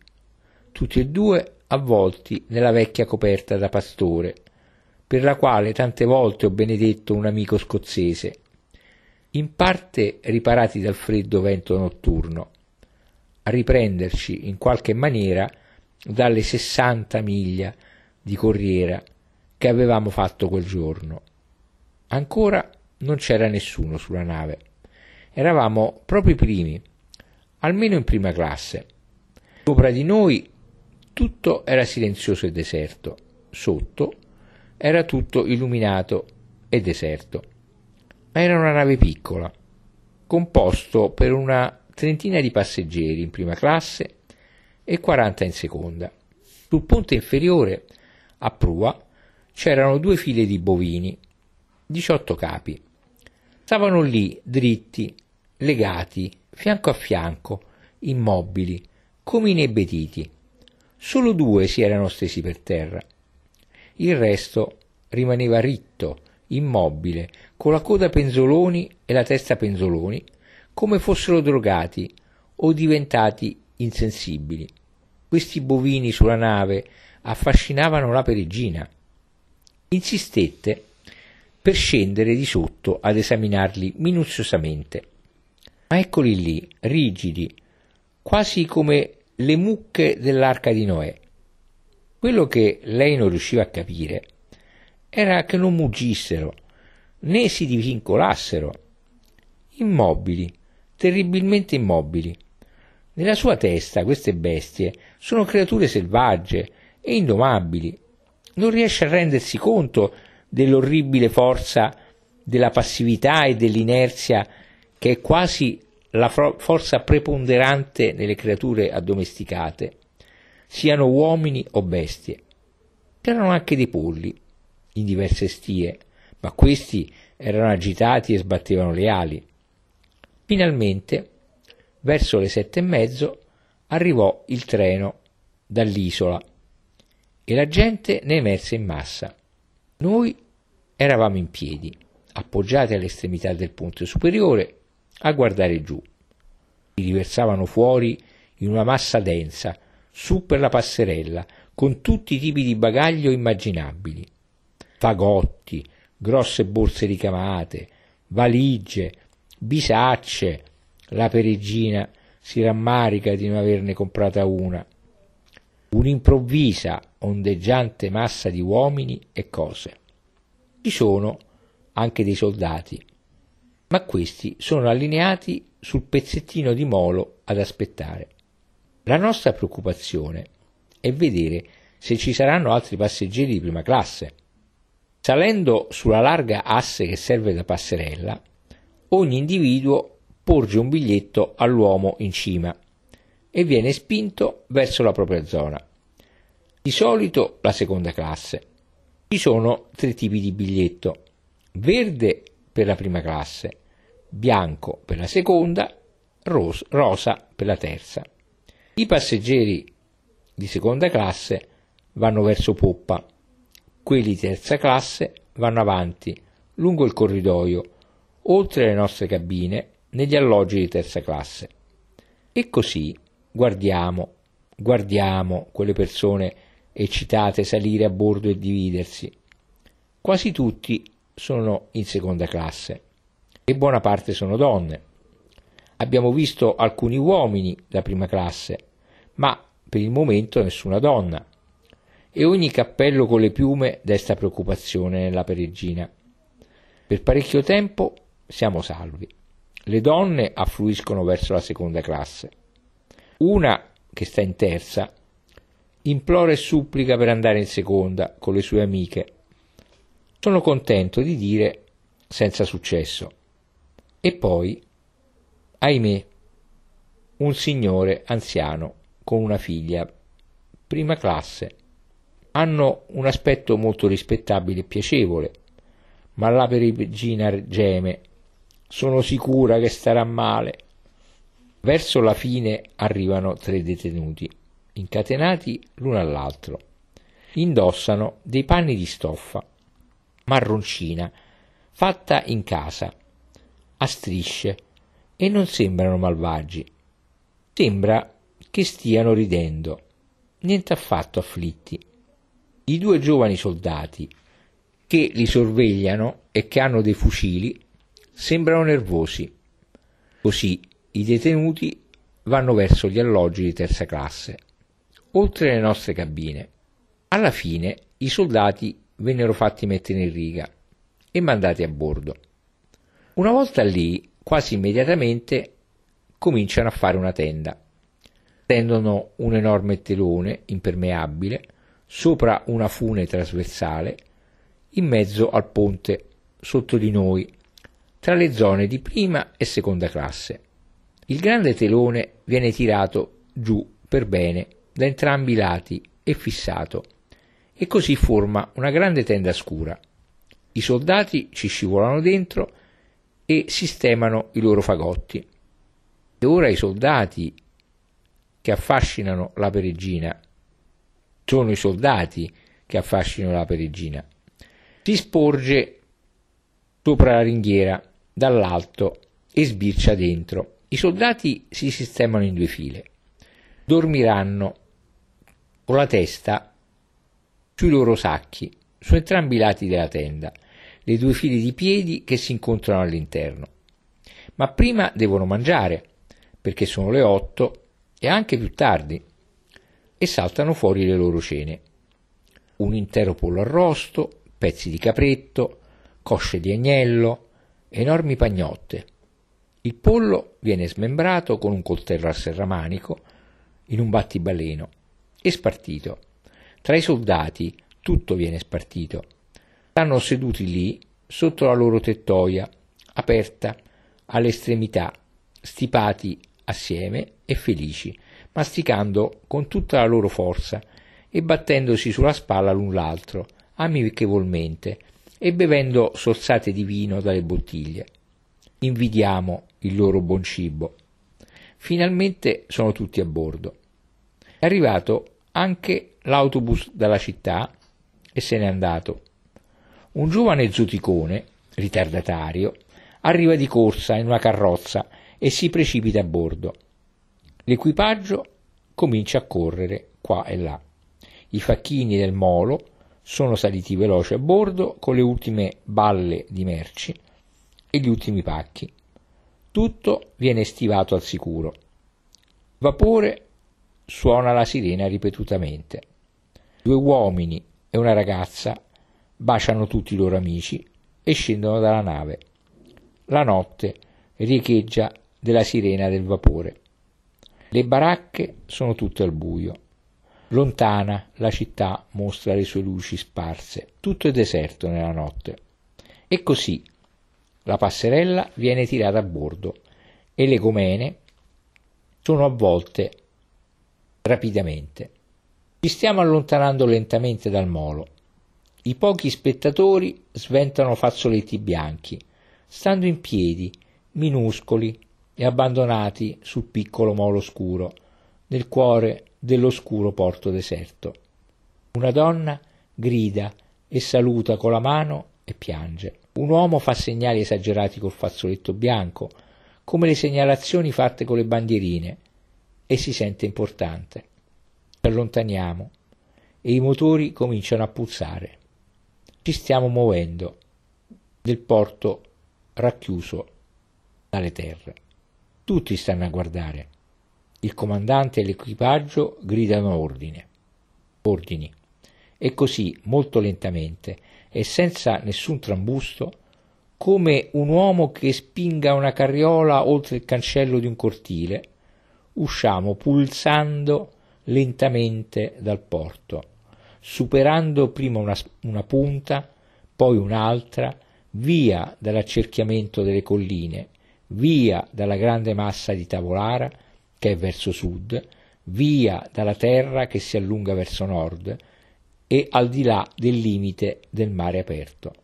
tutti e due avvolti nella vecchia coperta da pastore, per la quale tante volte ho benedetto un amico scozzese, in parte riparati dal freddo vento notturno, a riprenderci in qualche maniera dalle sessanta miglia di corriera che avevamo fatto quel giorno. Ancora non c'era nessuno sulla nave. Eravamo proprio i primi, almeno in prima classe. Sopra di noi tutto era silenzioso e deserto. Sotto era tutto illuminato e deserto. Ma era una nave piccola, composto per una trentina di passeggeri in prima classe e 40 in seconda. Sul ponte inferiore, a prua, c'erano due file di bovini, 18 capi. Stavano lì, dritti, legati, fianco a fianco, immobili, come inebetiti. Solo due si erano stesi per terra il resto rimaneva ritto, immobile, con la coda penzoloni e la testa penzoloni, come fossero drogati o diventati insensibili. Questi bovini sulla nave affascinavano la perigina. Insistette per scendere di sotto ad esaminarli minuziosamente. Ma eccoli lì, rigidi, quasi come le mucche dell'arca di Noè, quello che lei non riusciva a capire era che non muggissero né si divincolassero. Immobili, terribilmente immobili. Nella sua testa queste bestie sono creature selvagge e indomabili. Non riesce a rendersi conto dell'orribile forza della passività e dell'inerzia che è quasi la forza preponderante nelle creature addomesticate siano uomini o bestie. C'erano anche dei polli, in diverse stie, ma questi erano agitati e sbattevano le ali. Finalmente, verso le sette e mezzo, arrivò il treno dall'isola e la gente ne emerse in massa. Noi eravamo in piedi, appoggiati all'estremità del ponte superiore, a guardare giù. Si riversavano fuori in una massa densa, su per la passerella, con tutti i tipi di bagaglio immaginabili. Fagotti, grosse borse ricamate, valigie, bisacce. La perigina si rammarica di non averne comprata una. Un'improvvisa, ondeggiante massa di uomini e cose. Ci sono anche dei soldati. ma questi sono allineati sul pezzettino di molo ad aspettare. La nostra preoccupazione è vedere se ci saranno altri passeggeri di prima classe. Salendo sulla larga asse che serve da passerella, ogni individuo porge un biglietto all'uomo in cima e viene spinto verso la propria zona. Di solito la seconda classe. Ci sono tre tipi di biglietto. Verde per la prima classe, bianco per la seconda, ros- rosa per la terza. I passeggeri di seconda classe vanno verso poppa, quelli di terza classe vanno avanti lungo il corridoio, oltre le nostre cabine, negli alloggi di terza classe. E così guardiamo, guardiamo quelle persone eccitate salire a bordo e dividersi. Quasi tutti sono in seconda classe e buona parte sono donne. Abbiamo visto alcuni uomini da prima classe, ma per il momento nessuna donna. E ogni cappello con le piume desta preoccupazione nella peregrina. Per parecchio tempo siamo salvi. Le donne affluiscono verso la seconda classe. Una, che sta in terza, implora e supplica per andare in seconda con le sue amiche. Sono contento di dire senza successo. E poi, ahimè, un signore anziano con una figlia, prima classe. Hanno un aspetto molto rispettabile e piacevole, ma la perigina geme. Sono sicura che starà male. Verso la fine arrivano tre detenuti, incatenati l'uno all'altro. Indossano dei panni di stoffa, marroncina, fatta in casa, a strisce, e non sembrano malvagi. Sembra che stiano ridendo, niente affatto afflitti. I due giovani soldati che li sorvegliano e che hanno dei fucili sembrano nervosi. Così i detenuti vanno verso gli alloggi di terza classe, oltre le nostre cabine. Alla fine i soldati vennero fatti mettere in riga e mandati a bordo. Una volta lì, quasi immediatamente, cominciano a fare una tenda tendono un enorme telone impermeabile sopra una fune trasversale in mezzo al ponte sotto di noi, tra le zone di prima e seconda classe. Il grande telone viene tirato giù per bene da entrambi i lati e fissato, e così forma una grande tenda scura. I soldati ci scivolano dentro e sistemano i loro fagotti. E ora i soldati che affascinano la peregina, sono i soldati che affascinano la peregina. Si sporge sopra la ringhiera dall'alto e sbircia dentro. I soldati si sistemano in due file. Dormiranno con la testa sui loro sacchi, su entrambi i lati della tenda, le due file di piedi che si incontrano all'interno. Ma prima devono mangiare, perché sono le otto e anche più tardi, e saltano fuori le loro cene. Un intero pollo arrosto, pezzi di capretto, cosce di agnello, enormi pagnotte. Il pollo viene smembrato con un coltello a serramanico in un battibaleno e spartito. Tra i soldati tutto viene spartito. Stanno seduti lì sotto la loro tettoia, aperta alle estremità, stipati assieme e felici, masticando con tutta la loro forza e battendosi sulla spalla l'un l'altro, amichevolmente, e bevendo sorsate di vino dalle bottiglie. Invidiamo il loro buon cibo. Finalmente sono tutti a bordo. È arrivato anche l'autobus dalla città e se n'è andato. Un giovane zoticone, ritardatario, arriva di corsa in una carrozza e si precipita a bordo. L'equipaggio comincia a correre qua e là. I facchini del molo sono saliti veloci a bordo con le ultime balle di merci e gli ultimi pacchi. Tutto viene stivato al sicuro. Vapore suona la sirena ripetutamente. Due uomini e una ragazza baciano tutti i loro amici e scendono dalla nave. la notte riecheggia della sirena del vapore. Le baracche sono tutte al buio. Lontana la città mostra le sue luci sparse, tutto è deserto nella notte. E così la passerella viene tirata a bordo e le gomene sono avvolte rapidamente. Ci stiamo allontanando lentamente dal molo. I pochi spettatori sventano fazzoletti bianchi, stando in piedi, minuscoli e abbandonati sul piccolo molo scuro, nel cuore dell'oscuro porto deserto. Una donna grida e saluta con la mano e piange. Un uomo fa segnali esagerati col fazzoletto bianco, come le segnalazioni fatte con le bandierine, e si sente importante. Ci allontaniamo e i motori cominciano a pulsare. Ci stiamo muovendo del porto racchiuso dalle terre. Tutti stanno a guardare. Il comandante e l'equipaggio gridano ordine. Ordini. E così, molto lentamente e senza nessun trambusto, come un uomo che spinga una carriola oltre il cancello di un cortile, usciamo pulsando lentamente dal porto, superando prima una, una punta, poi un'altra, via dall'accerchiamento delle colline, via dalla grande massa di Tavolara, che è verso sud, via dalla terra che si allunga verso nord e al di là del limite del mare aperto.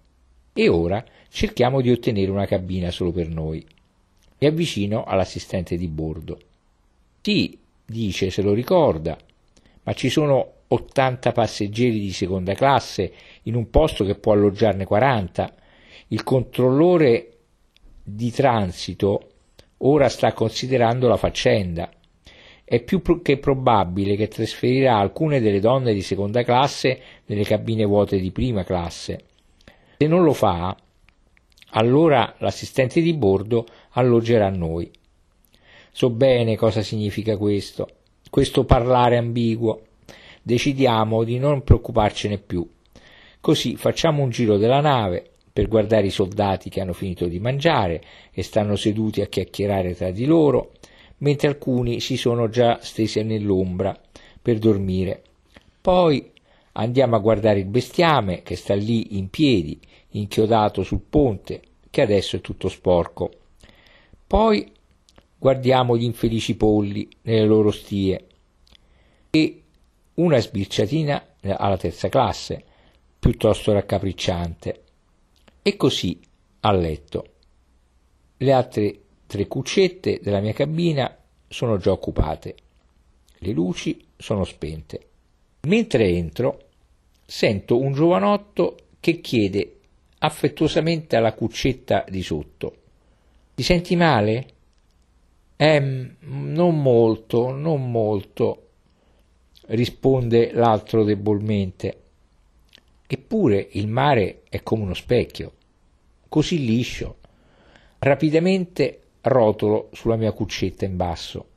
E ora cerchiamo di ottenere una cabina solo per noi. Mi avvicino all'assistente di bordo. Sì, dice, se lo ricorda, ma ci sono 80 passeggeri di seconda classe in un posto che può alloggiarne 40. Il controllore di transito ora sta considerando la faccenda. È più che probabile che trasferirà alcune delle donne di seconda classe nelle cabine vuote di prima classe. Se non lo fa, allora l'assistente di bordo alloggerà noi. So bene cosa significa questo, questo parlare ambiguo. Decidiamo di non preoccuparcene più. Così facciamo un giro della nave, per guardare i soldati che hanno finito di mangiare e stanno seduti a chiacchierare tra di loro, mentre alcuni si sono già stesi nell'ombra per dormire. Poi andiamo a guardare il bestiame che sta lì in piedi, inchiodato sul ponte, che adesso è tutto sporco. Poi guardiamo gli infelici polli nelle loro stie e una sbirciatina alla terza classe, piuttosto raccapricciante e così a letto. Le altre tre cuccette della mia cabina sono già occupate. Le luci sono spente. Mentre entro, sento un giovanotto che chiede affettuosamente alla cuccetta di sotto: Ti senti male? Eh, non molto, non molto, risponde l'altro debolmente. Eppure il mare è come uno specchio, così liscio. Rapidamente rotolo sulla mia cuccetta in basso,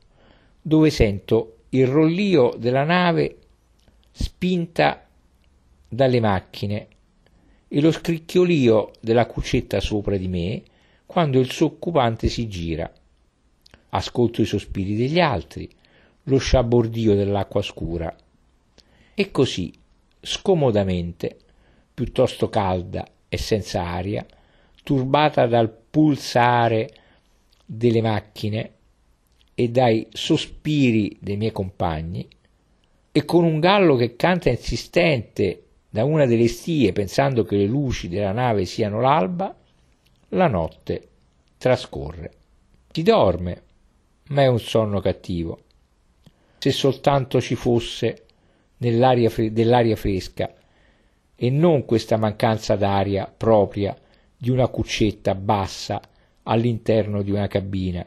dove sento il rollio della nave spinta dalle macchine e lo scricchiolio della cuccetta sopra di me quando il suo occupante si gira. Ascolto i sospiri degli altri, lo sciabordio dell'acqua scura. E così, scomodamente, piuttosto calda e senza aria, turbata dal pulsare delle macchine e dai sospiri dei miei compagni, e con un gallo che canta insistente da una delle stie pensando che le luci della nave siano l'alba, la notte trascorre. Si dorme, ma è un sonno cattivo. Se soltanto ci fosse nell'aria dell'aria fresca e non questa mancanza d'aria propria di una cuccetta bassa all'interno di una cabina